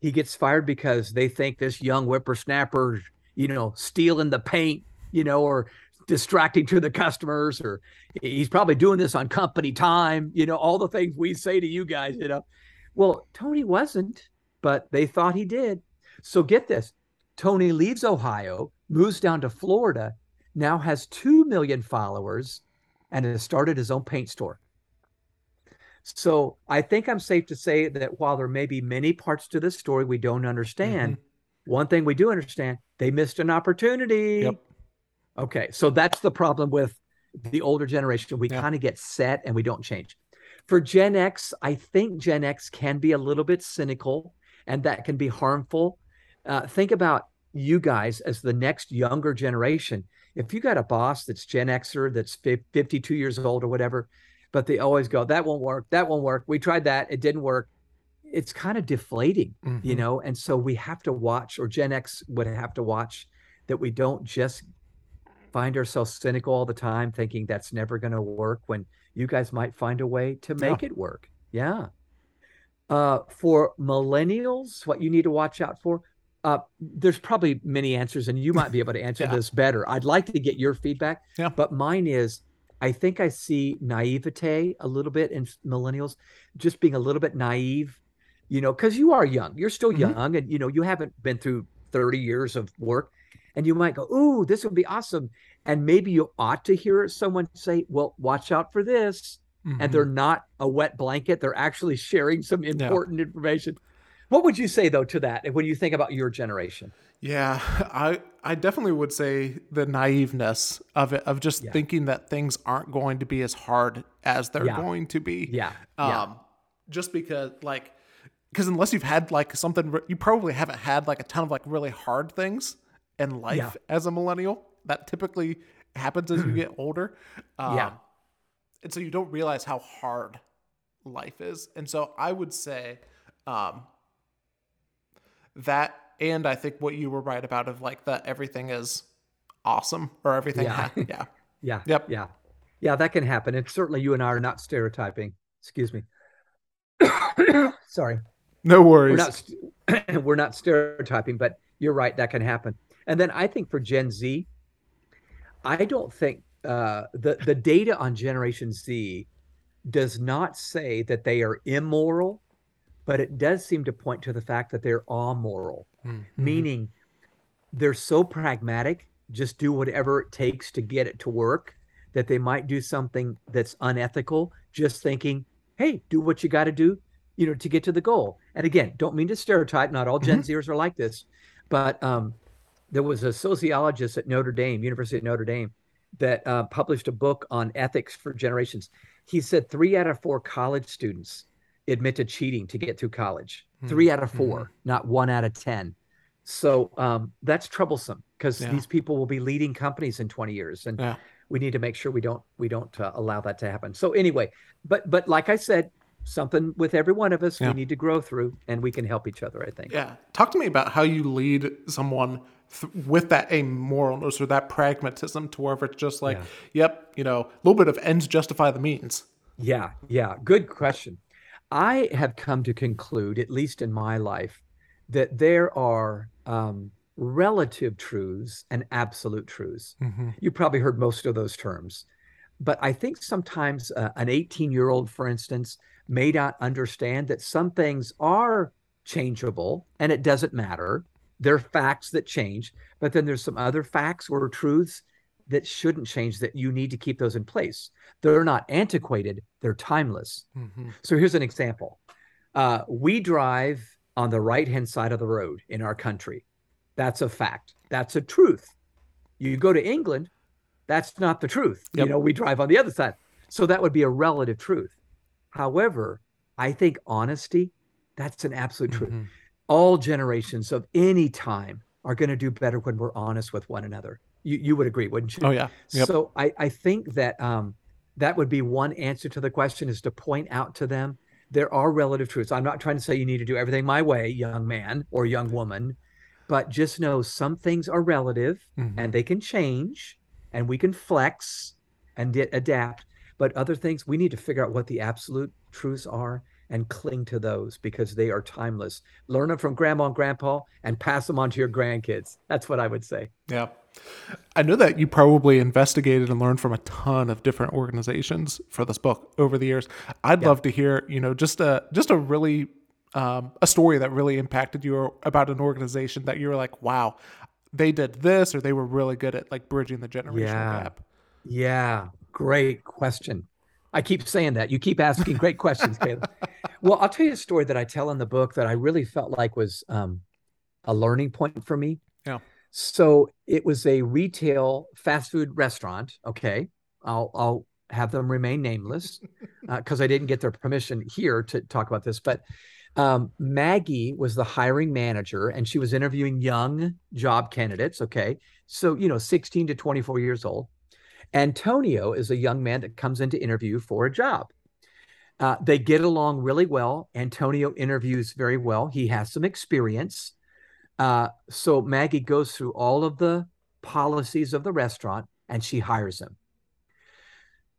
He gets fired because they think this young whippersnapper, you know, stealing the paint, you know, or distracting to the customers, or he's probably doing this on company time, you know, all the things we say to you guys, you know. Well, Tony wasn't, but they thought he did. So get this Tony leaves Ohio, moves down to Florida, now has 2 million followers, and has started his own paint store. So I think I'm safe to say that while there may be many parts to this story we don't understand, one thing we do understand they missed an opportunity. Yep. Okay. So that's the problem with the older generation. We Yeah. kind of get set and we don't change. For Gen X, I think Gen X can be a little bit cynical and that can be harmful. Uh, think about you guys as the next younger generation. If you got a boss that's Gen Xer, that's 52 years old or whatever, but they always go, that won't work. That won't work. We tried that. It didn't work. It's kind of deflating, you Mhm. know? And so we have to watch, or Gen X would have to watch that we don't just find ourselves cynical all the time, thinking that's never going to work when you guys might find a way to make it work. Yeah. Uh, for millennials, what you need to watch out for, uh, there's probably many answers, and you might be able to answer *laughs* Yeah. this better. I'd like to get your feedback, Yeah. but mine is I think I see naivete a little bit in millennials, just being a little bit naive, you know, because you are young. You're still Mhm. young, and you know, you haven't been through 30 years of work. And you might go, Ooh, this would be awesome. And maybe you ought to hear someone say, Well, watch out for this Mhm. and they're not a wet blanket. They're actually *laughs* sharing some important information. What would you say though to that when you think about your generation? Yeah, I I definitely would say the naiveness of it of just Yeah. thinking that things aren't going to be as hard as they're Yeah. going to be. Yeah. Um yeah. just because like because unless you've had like something you probably haven't had like a ton of like really hard things in life as a millennial. That typically happens as you get *clears throat* older. Um, Yeah. And so you don't realize how hard life is. And so I would say um that and I think what you were right about of like that everything is awesome or everything Yeah. ha- yeah. *laughs* Yeah. Yep. Yeah. Yeah, that can happen. And certainly you and I are not stereotyping. Excuse me. *coughs* Sorry. No We're worries. not st- *coughs* we're not stereotyping, but you're right, that can happen. And then I think for Gen Z, I don't think uh, the the data on Generation Z does not say that they are immoral, but it does seem to point to the fact that they're amoral, mm-hmm. meaning they're so pragmatic, just do whatever it takes to get it to work, that they might do something that's unethical, just thinking, hey, do what you got to do, you know, to get to the goal. And again, don't mean to stereotype, not all Gen mm-hmm. Zers are like this, but um, there was a sociologist at Notre Dame, University of Notre Dame, that uh, published a book on ethics for generations. He said three out of four college students admit to cheating to get through college. Mm-hmm. Three out of 4 mm-hmm. not one out of 10. So um, that's troublesome because yeah. these people will be leading companies in 20 years. And yeah. we need to make sure we don't we don't uh, allow that to happen. So anyway, but but like I said, something with every one of us yeah. we need to grow through and we can help each other, I think. Yeah. Talk to me about how you lead someone th- with that amoralness or that pragmatism to where it's just like, yeah. yep, you know, a little bit of ends justify the means. Yeah, yeah. Good question. I have come to conclude, at least in my life, that there are um, relative truths and absolute truths. Mm-hmm. You probably heard most of those terms. But I think sometimes uh, an 18 year old, for instance, may not understand that some things are changeable and it doesn't matter. There are facts that change, but then there's some other facts or truths that shouldn't change that you need to keep those in place. They're not antiquated, they're timeless. Mm-hmm. So here's an example. Uh, we drive on the right hand side of the road in our country. That's a fact. That's a truth. You go to England, that's not the truth. Yep. You know, we drive on the other side. So that would be a relative truth. However, I think honesty, that's an absolute truth. Mm-hmm all generations of any time are going to do better when we're honest with one another. You you would agree, wouldn't you? Oh yeah. Yep. So I I think that um that would be one answer to the question is to point out to them there are relative truths. I'm not trying to say you need to do everything my way, young man or young woman, but just know some things are relative mm-hmm. and they can change and we can flex and adapt. But other things, we need to figure out what the absolute truths are and cling to those because they are timeless. Learn them from grandma and grandpa and pass them on to your grandkids. That's what I would say. Yeah. I know that you probably investigated and learned from a ton of different organizations for this book over the years. I'd yeah. love to hear, you know, just a just a really um, a story that really impacted you about an organization that you were like, wow, they did this or they were really good at like bridging the generational yeah. gap. Yeah, great question. I keep saying that. You keep asking great questions, Caleb. *laughs* Well, I'll tell you a story that I tell in the book that I really felt like was um, a learning point for me. Yeah. So it was a retail fast food restaurant. Okay, I'll I'll have them remain nameless because *laughs* uh, I didn't get their permission here to talk about this. But um, Maggie was the hiring manager, and she was interviewing young job candidates. Okay, so you know, sixteen to twenty four years old. Antonio is a young man that comes in to interview for a job. Uh, they get along really well. Antonio interviews very well. He has some experience. Uh, so Maggie goes through all of the policies of the restaurant and she hires him.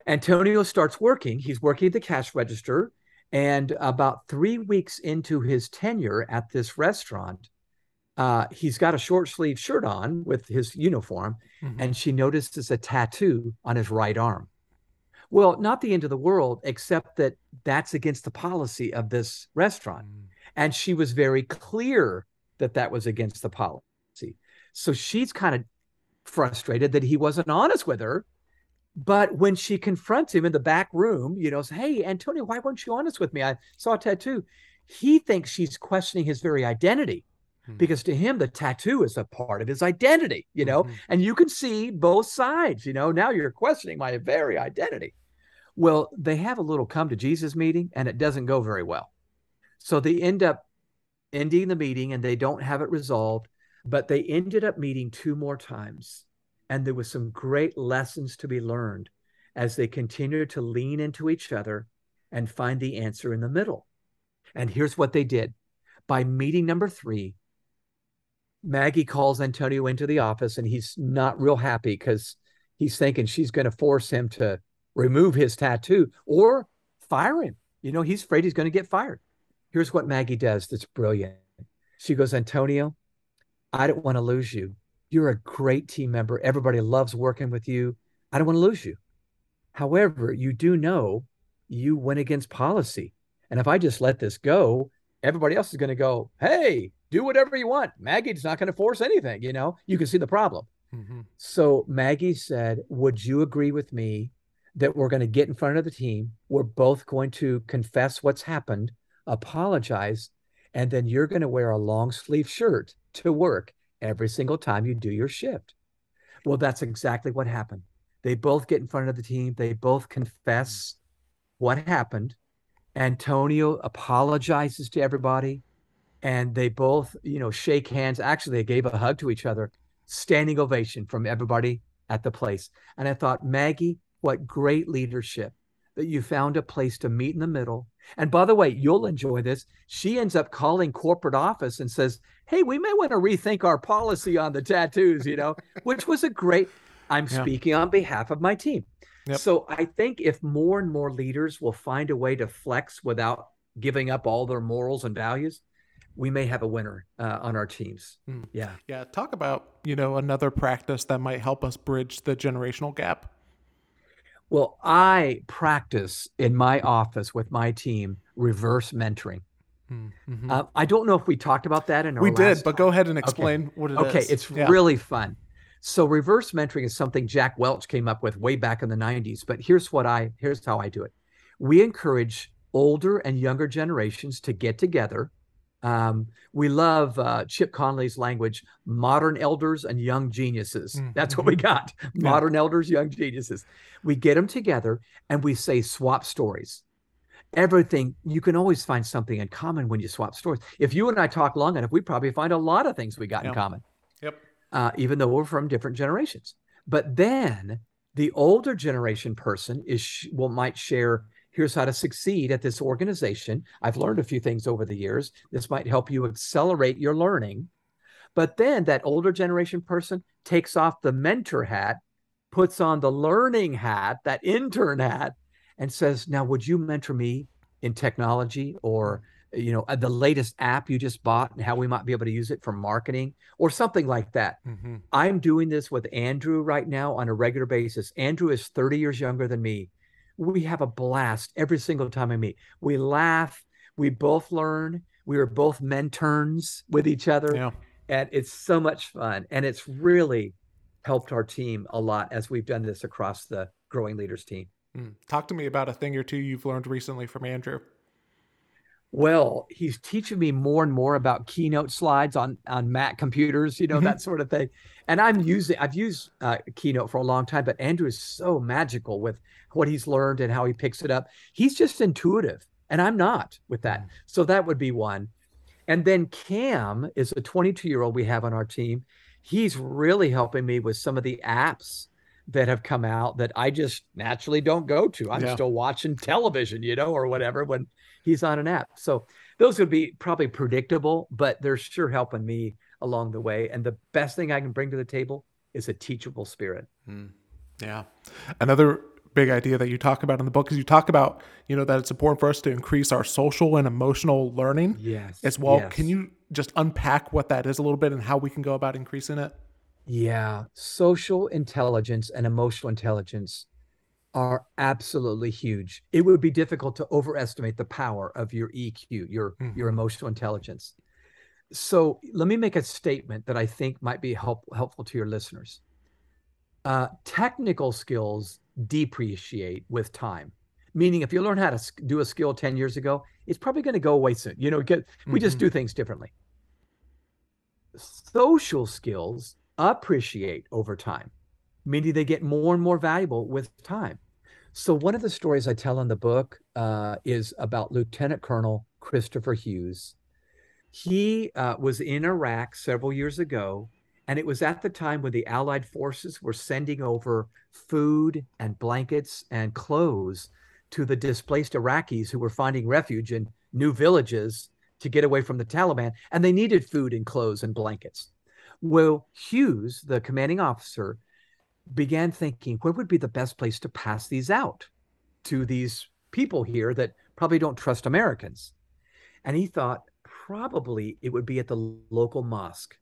Antonio starts working. He's working at the cash register. And about three weeks into his tenure at this restaurant, uh, he's got a short sleeve shirt on with his uniform, mm-hmm. and she notices a tattoo on his right arm. Well, not the end of the world, except that that's against the policy of this restaurant. Mm. And she was very clear that that was against the policy. So she's kind of frustrated that he wasn't honest with her. But when she confronts him in the back room, you know, says, Hey, Antonio, why weren't you honest with me? I saw a tattoo. He thinks she's questioning his very identity. Hmm. because to him the tattoo is a part of his identity you know mm-hmm. and you can see both sides you know now you're questioning my very identity well they have a little come to jesus meeting and it doesn't go very well. So they end up ending the meeting and they don't have it resolved but they ended up meeting two more times. And there was some great lessons to be learned as they continued to lean into each other and find the answer in the middle. And here's what they did. By meeting number three Maggie calls Antonio into the office and he's not real happy because he's thinking she's going to force him to remove his tattoo or fire him. You know, he's afraid he's going to get fired. Here's what Maggie does that's brilliant. She goes, Antonio, I don't want to lose you. You're a great team member. Everybody loves working with you. I don't want to lose you. However, you do know you went against policy. And if I just let this go, everybody else is going to go, hey, do whatever you want. Maggie's not going to force anything. You know, you can see the problem. Mm-hmm. So Maggie said, Would you agree with me that we're going to get in front of the team? We're both going to confess what's happened, apologize, and then you're going to wear a long sleeve shirt to work every single time you do your shift. Well, that's exactly what happened. They both get in front of the team, they both confess what happened. Antonio apologizes to everybody and they both, you know, shake hands. Actually, they gave a hug to each other, standing ovation from everybody at the place. And I thought, Maggie, what great leadership that you found a place to meet in the middle. And by the way, you'll enjoy this. She ends up calling corporate office and says, Hey, we may want to rethink our policy on the tattoos, you know, *laughs* which was a great. I'm yeah. speaking on behalf of my team. Yep. So I think if more and more leaders will find a way to flex without giving up all their morals and values, we may have a winner uh, on our teams. Mm. Yeah. Yeah. Talk about, you know, another practice that might help us bridge the generational gap. Well, I practice in my office with my team reverse mentoring. Hmm. Mm-hmm. Uh, I don't know if we talked about that in our we did, but go ahead and explain okay. what it okay, is. okay, it's yeah. really fun. So reverse mentoring is something Jack Welch came up with way back in the 90s, but here's what I here's how I do it. We encourage older and younger generations to get together. Um, we love uh, Chip Conley's language, modern elders and young geniuses. Mm-hmm. That's what we got. Modern yeah. elders, young geniuses. We get them together and we say swap stories. Everything, you can always find something in common when you swap stories. If you and I talk long enough, we probably find a lot of things we got in common Yep. uh, even though we're from different generations. But then the older generation person is will might share here's how to succeed at this organization. I've learned a few things over the years. This might help you accelerate your learning. But then that older generation person takes off the mentor hat, puts on the learning hat, that mentern hat, and says, Now, would you mentor me in technology or you know uh, the latest app you just bought and how we might be able to use it for marketing or something like that mm-hmm. i'm doing this with andrew right now on a regular basis andrew is 30 years younger than me we have a blast every single time i meet we laugh we both learn we are both mentors with each other yeah. and it's so much fun and it's really helped our team a lot as we've done this across the growing leaders team mm. talk to me about a thing or two you've learned recently from andrew well, he's teaching me more and more about keynote slides on on Mac computers, you know, mm-hmm. that sort of thing. And I'm using I've used uh, Keynote for a long time, but Andrew is so magical with what he's learned and how he picks it up. He's just intuitive, and I'm not with that. Mm. So that would be one. And then Cam is a 22 year old we have on our team. He's really helping me with some of the apps that have come out that I just naturally don't go to. I'm yeah. still watching television, you know, or whatever when he's on an app. So those would be probably predictable, but they're sure helping me along the way. And the best thing I can bring to the table is a teachable spirit. Mm. Yeah. Another big idea that you talk about in the book is you talk about, you know, that it's important for us to increase our social and emotional learning yes, as well. Yes. Can you just unpack what that is a little bit and how we can go about increasing it? Yeah. Social intelligence and emotional intelligence are absolutely huge. It would be difficult to overestimate the power of your EQ, your mm-hmm. your emotional intelligence. So let me make a statement that I think might be help, helpful to your listeners. Uh, technical skills depreciate with time. Meaning, if you learn how to do a skill 10 years ago, it's probably going to go away soon. You know, get, we mm-hmm. just do things differently. Social skills appreciate over time meaning they get more and more valuable with time. So, one of the stories I tell in the book uh, is about Lieutenant Colonel Christopher Hughes. He uh, was in Iraq several years ago, and it was at the time when the Allied forces were sending over food and blankets and clothes to the displaced Iraqis who were finding refuge in new villages to get away from the Taliban, and they needed food and clothes and blankets. Well, Hughes, the commanding officer, began thinking where would be the best place to pass these out to these people here that probably don't trust Americans. And he thought probably it would be at the local mosque.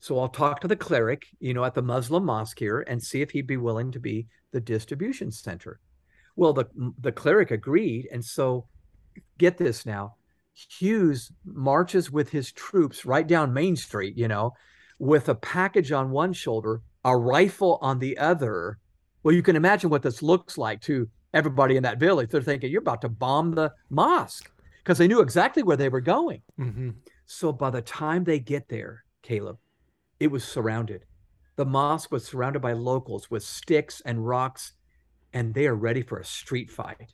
So I'll talk to the cleric, you know, at the Muslim mosque here and see if he'd be willing to be the distribution center. Well, the the cleric agreed, and so get this now. Hughes marches with his troops right down Main Street, you know, with a package on one shoulder, a rifle on the other. Well, you can imagine what this looks like to everybody in that village. They're thinking you're about to bomb the mosque because they knew exactly where they were going. Mm-hmm. So by the time they get there, Caleb, it was surrounded. The mosque was surrounded by locals with sticks and rocks, and they are ready for a street fight.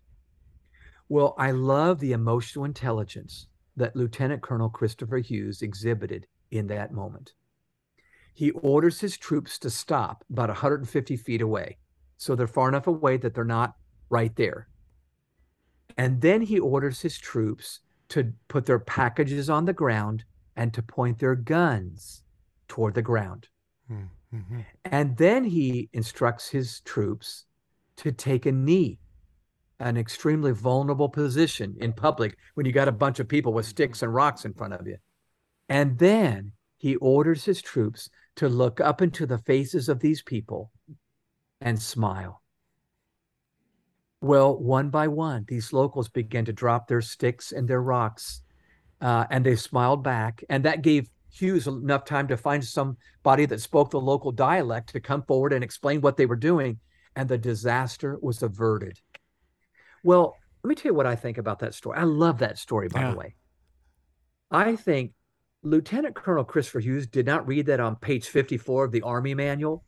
Well, I love the emotional intelligence that Lieutenant Colonel Christopher Hughes exhibited in that moment. He orders his troops to stop about 150 feet away. So they're far enough away that they're not right there. And then he orders his troops to put their packages on the ground and to point their guns toward the ground. Mm-hmm. And then he instructs his troops to take a knee, an extremely vulnerable position in public when you got a bunch of people with sticks and rocks in front of you. And then he orders his troops to look up into the faces of these people and smile. Well, one by one, these locals began to drop their sticks and their rocks, uh, and they smiled back. And that gave Hughes enough time to find somebody that spoke the local dialect to come forward and explain what they were doing. And the disaster was averted. Well, let me tell you what I think about that story. I love that story, by yeah. the way. I think Lieutenant Colonel Christopher Hughes did not read that on page 54 of the Army Manual.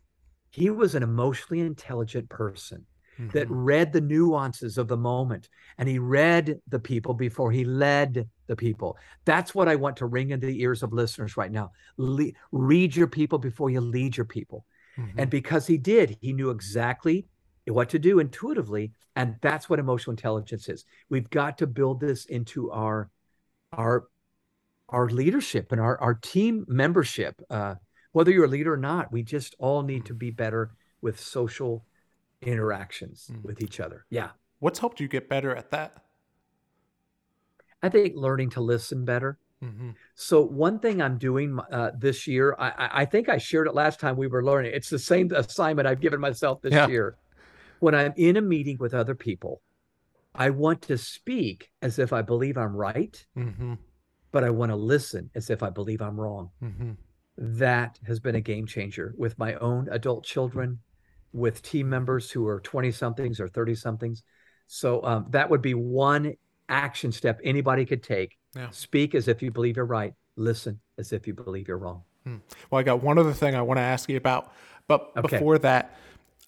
He was an emotionally intelligent person mm-hmm. that read the nuances of the moment and he read the people before he led the people. That's what I want to ring into the ears of listeners right now. Le- read your people before you lead your people. Mm-hmm. And because he did, he knew exactly what to do intuitively. And that's what emotional intelligence is. We've got to build this into our our our leadership and our, our team membership. Uh, whether you're a leader or not, we just all need to be better with social interactions mm. with each other. Yeah. What's helped you get better at that? I think learning to listen better. Mm-hmm. So one thing I'm doing uh, this year, I, I, think I shared it last time we were learning. It's the same assignment I've given myself this yeah. year. When I'm in a meeting with other people, I want to speak as if I believe I'm right, mm-hmm. But I want to listen as if I believe I'm wrong. Mm-hmm. That has been a game changer with my own adult children, with team members who are 20 somethings or 30 somethings. So um, that would be one action step anybody could take. Yeah. Speak as if you believe you're right. Listen as if you believe you're wrong. Hmm. Well, I got one other thing I want to ask you about. But okay. before that,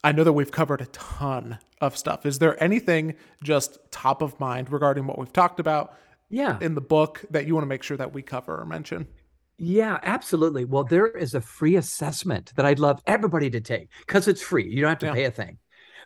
I know that we've covered a ton of stuff. Is there anything just top of mind regarding what we've talked about yeah. in the book that you want to make sure that we cover or mention? Yeah, absolutely. Well, there is a free assessment that I'd love everybody to take because it's free. You don't have to yeah. pay a thing,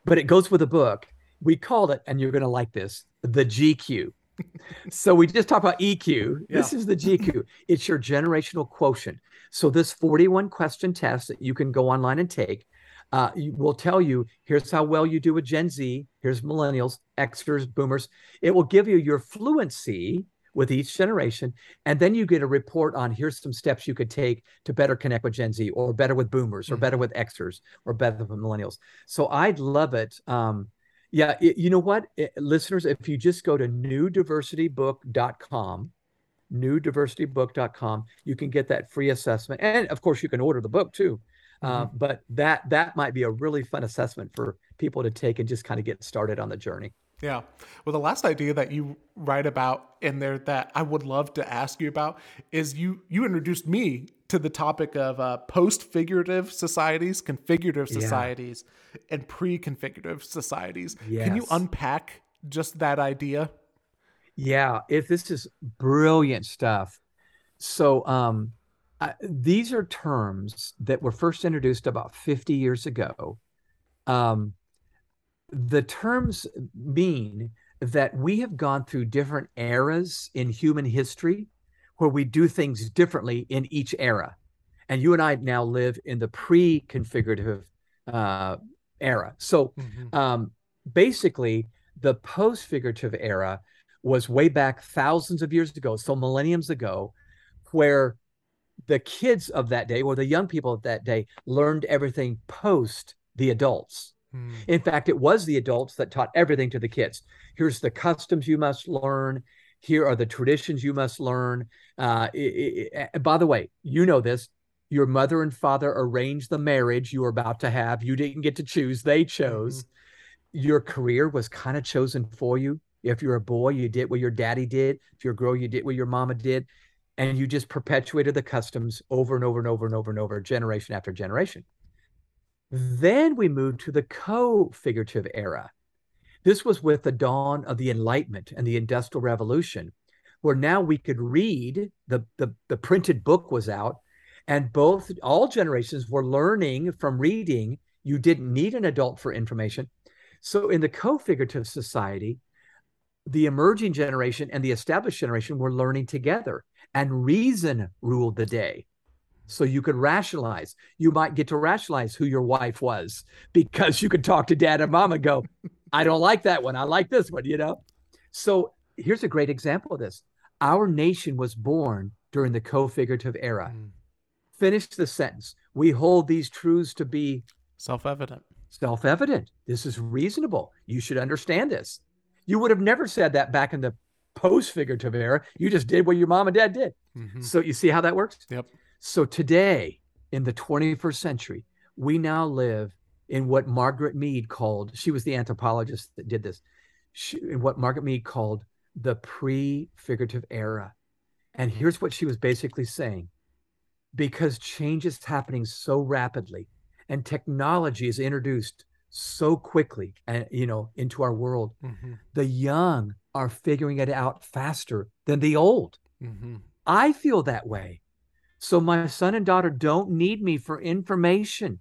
but it goes with a book. We called it, and you're going to like this, the GQ. *laughs* so we just talked about EQ. Yeah. This is the GQ. It's your generational quotient. So this 41 question test that you can go online and take uh, will tell you here's how well you do with Gen Z. Here's millennials, Xers, boomers. It will give you your fluency with each generation. And then you get a report on here's some steps you could take to better connect with Gen Z or better with boomers or mm-hmm. better with Xers or better with millennials. So I'd love it. Um, yeah, it, you know what, it, listeners, if you just go to newdiversitybook.com, newdiversitybook.com, you can get that free assessment. And of course, you can order the book too. Uh, mm-hmm. but that that might be a really fun assessment for people to take and just kind of get started on the journey. Yeah. Well, the last idea that you write about in there that I would love to ask you about is you you introduced me to the topic of uh, post-figurative societies, configurative societies, yeah. and pre-configurative societies. Yes. Can you unpack just that idea? Yeah, if this is brilliant stuff. So, um, uh, these are terms that were first introduced about 50 years ago. Um, the terms mean that we have gone through different eras in human history where we do things differently in each era. And you and I now live in the pre configurative uh, era. So mm-hmm. um, basically, the post figurative era was way back thousands of years ago, so millenniums ago, where the kids of that day or the young people of that day learned everything post the adults. Hmm. In fact, it was the adults that taught everything to the kids. Here's the customs you must learn. Here are the traditions you must learn. Uh, it, it, by the way, you know this. Your mother and father arranged the marriage you were about to have. You didn't get to choose, they chose. Mm-hmm. Your career was kind of chosen for you. If you're a boy, you did what your daddy did. If you're a girl, you did what your mama did. And you just perpetuated the customs over and over and over and over and over, generation after generation. Then we moved to the co figurative era. This was with the dawn of the Enlightenment and the Industrial Revolution, where now we could read, the, the, the printed book was out, and both all generations were learning from reading. You didn't need an adult for information. So in the co figurative society, the emerging generation and the established generation were learning together, and reason ruled the day. So you could rationalize. You might get to rationalize who your wife was because you could talk to dad and mom and go, I don't like that one. I like this one, you know? So here's a great example of this. Our nation was born during the co figurative era. Mm. Finish the sentence. We hold these truths to be self evident. Self evident. This is reasonable. You should understand this. You would have never said that back in the post figurative era. You just did what your mom and dad did. Mm-hmm. So you see how that works? Yep. So today, in the 21st century, we now live in what Margaret Mead called, she was the anthropologist that did this, she, in what Margaret Mead called the pre figurative era. And mm-hmm. here's what she was basically saying because change is happening so rapidly and technology is introduced so quickly and uh, you know into our world mm-hmm. the young are figuring it out faster than the old mm-hmm. i feel that way so my son and daughter don't need me for information.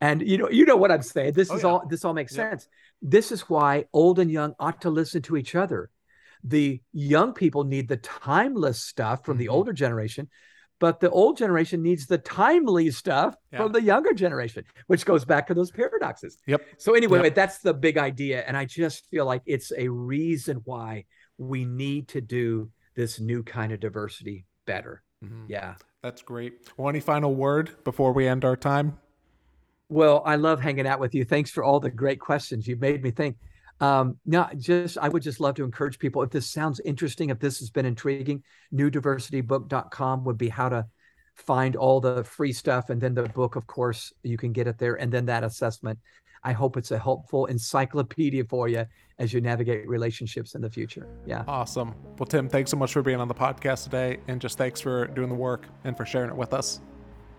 And you know, you know what I'm saying. This oh, is yeah. all this all makes sense. This is why old and young ought to listen to each other. The young people need the timeless stuff from mm-hmm. the older generation, but the old generation needs the timely stuff yeah. from the younger generation, which goes back to those paradoxes. Yep. So anyway, yep. that's the big idea. And I just feel like it's a reason why we need to do this new kind of diversity better. Mm-hmm. Yeah. That's great. Well, any final word before we end our time? Well, I love hanging out with you. Thanks for all the great questions. You've made me think. Um, no, just I would just love to encourage people. If this sounds interesting, if this has been intriguing, newdiversitybook.com would be how to find all the free stuff. And then the book, of course, you can get it there. And then that assessment. I hope it's a helpful encyclopedia for you as you navigate relationships in the future. Yeah. Awesome. Well, Tim, thanks so much for being on the podcast today. And just thanks for doing the work and for sharing it with us.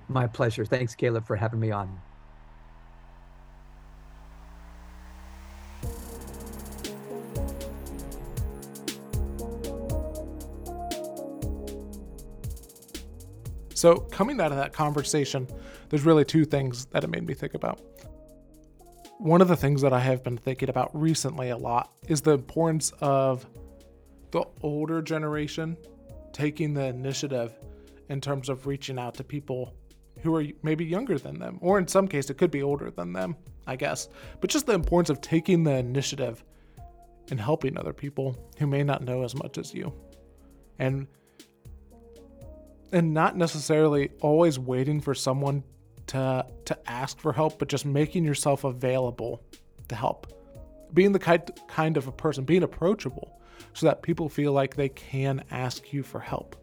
My pleasure. Thanks, Caleb, for having me on. So, coming out of that conversation, there's really two things that it made me think about. One of the things that I have been thinking about recently a lot is the importance of the older generation taking the initiative in terms of reaching out to people who are maybe younger than them, or in some case, it could be older than them, I guess. But just the importance of taking the initiative and helping other people who may not know as much as you. And and not necessarily always waiting for someone to to ask for help, but just making yourself available to help. Being the kind kind of a person, being approachable, so that people feel like they can ask you for help.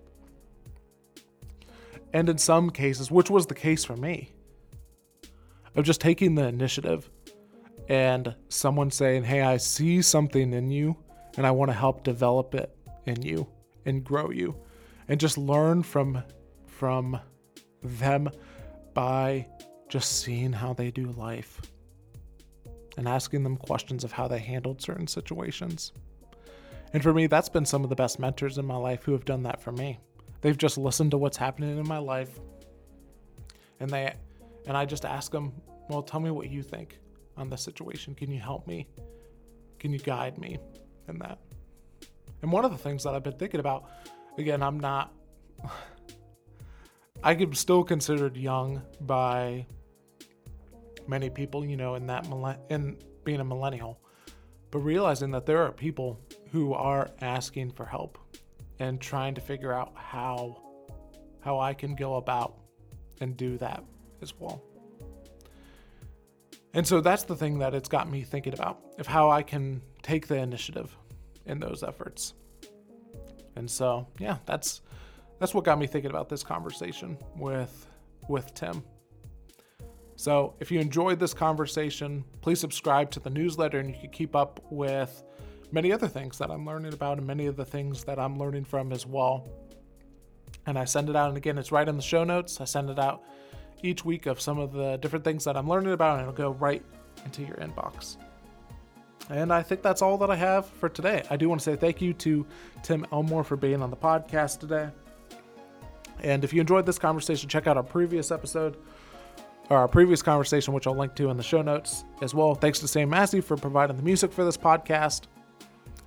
And in some cases, which was the case for me, of just taking the initiative and someone saying, Hey, I see something in you and I want to help develop it in you and grow you and just learn from from them by just seeing how they do life and asking them questions of how they handled certain situations. And for me, that's been some of the best mentors in my life who have done that for me. They've just listened to what's happening in my life and they and I just ask them, "Well, tell me what you think on this situation. Can you help me? Can you guide me in that?" And one of the things that I've been thinking about, again, I'm not I am still considered young by many people, you know, in that in being a millennial, but realizing that there are people who are asking for help and trying to figure out how how I can go about and do that as well. And so that's the thing that it's got me thinking about of how I can take the initiative in those efforts. And so, yeah, that's that's what got me thinking about this conversation with with Tim. So, if you enjoyed this conversation, please subscribe to the newsletter and you can keep up with many other things that I'm learning about and many of the things that I'm learning from as well. And I send it out, and again, it's right in the show notes. I send it out each week of some of the different things that I'm learning about, and it'll go right into your inbox. And I think that's all that I have for today. I do want to say thank you to Tim Elmore for being on the podcast today. And if you enjoyed this conversation, check out our previous episode or our previous conversation, which I'll link to in the show notes as well. Thanks to Sam Massey for providing the music for this podcast.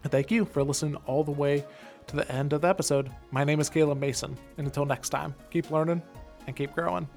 And thank you for listening all the way to the end of the episode. My name is Caleb Mason, and until next time, keep learning and keep growing.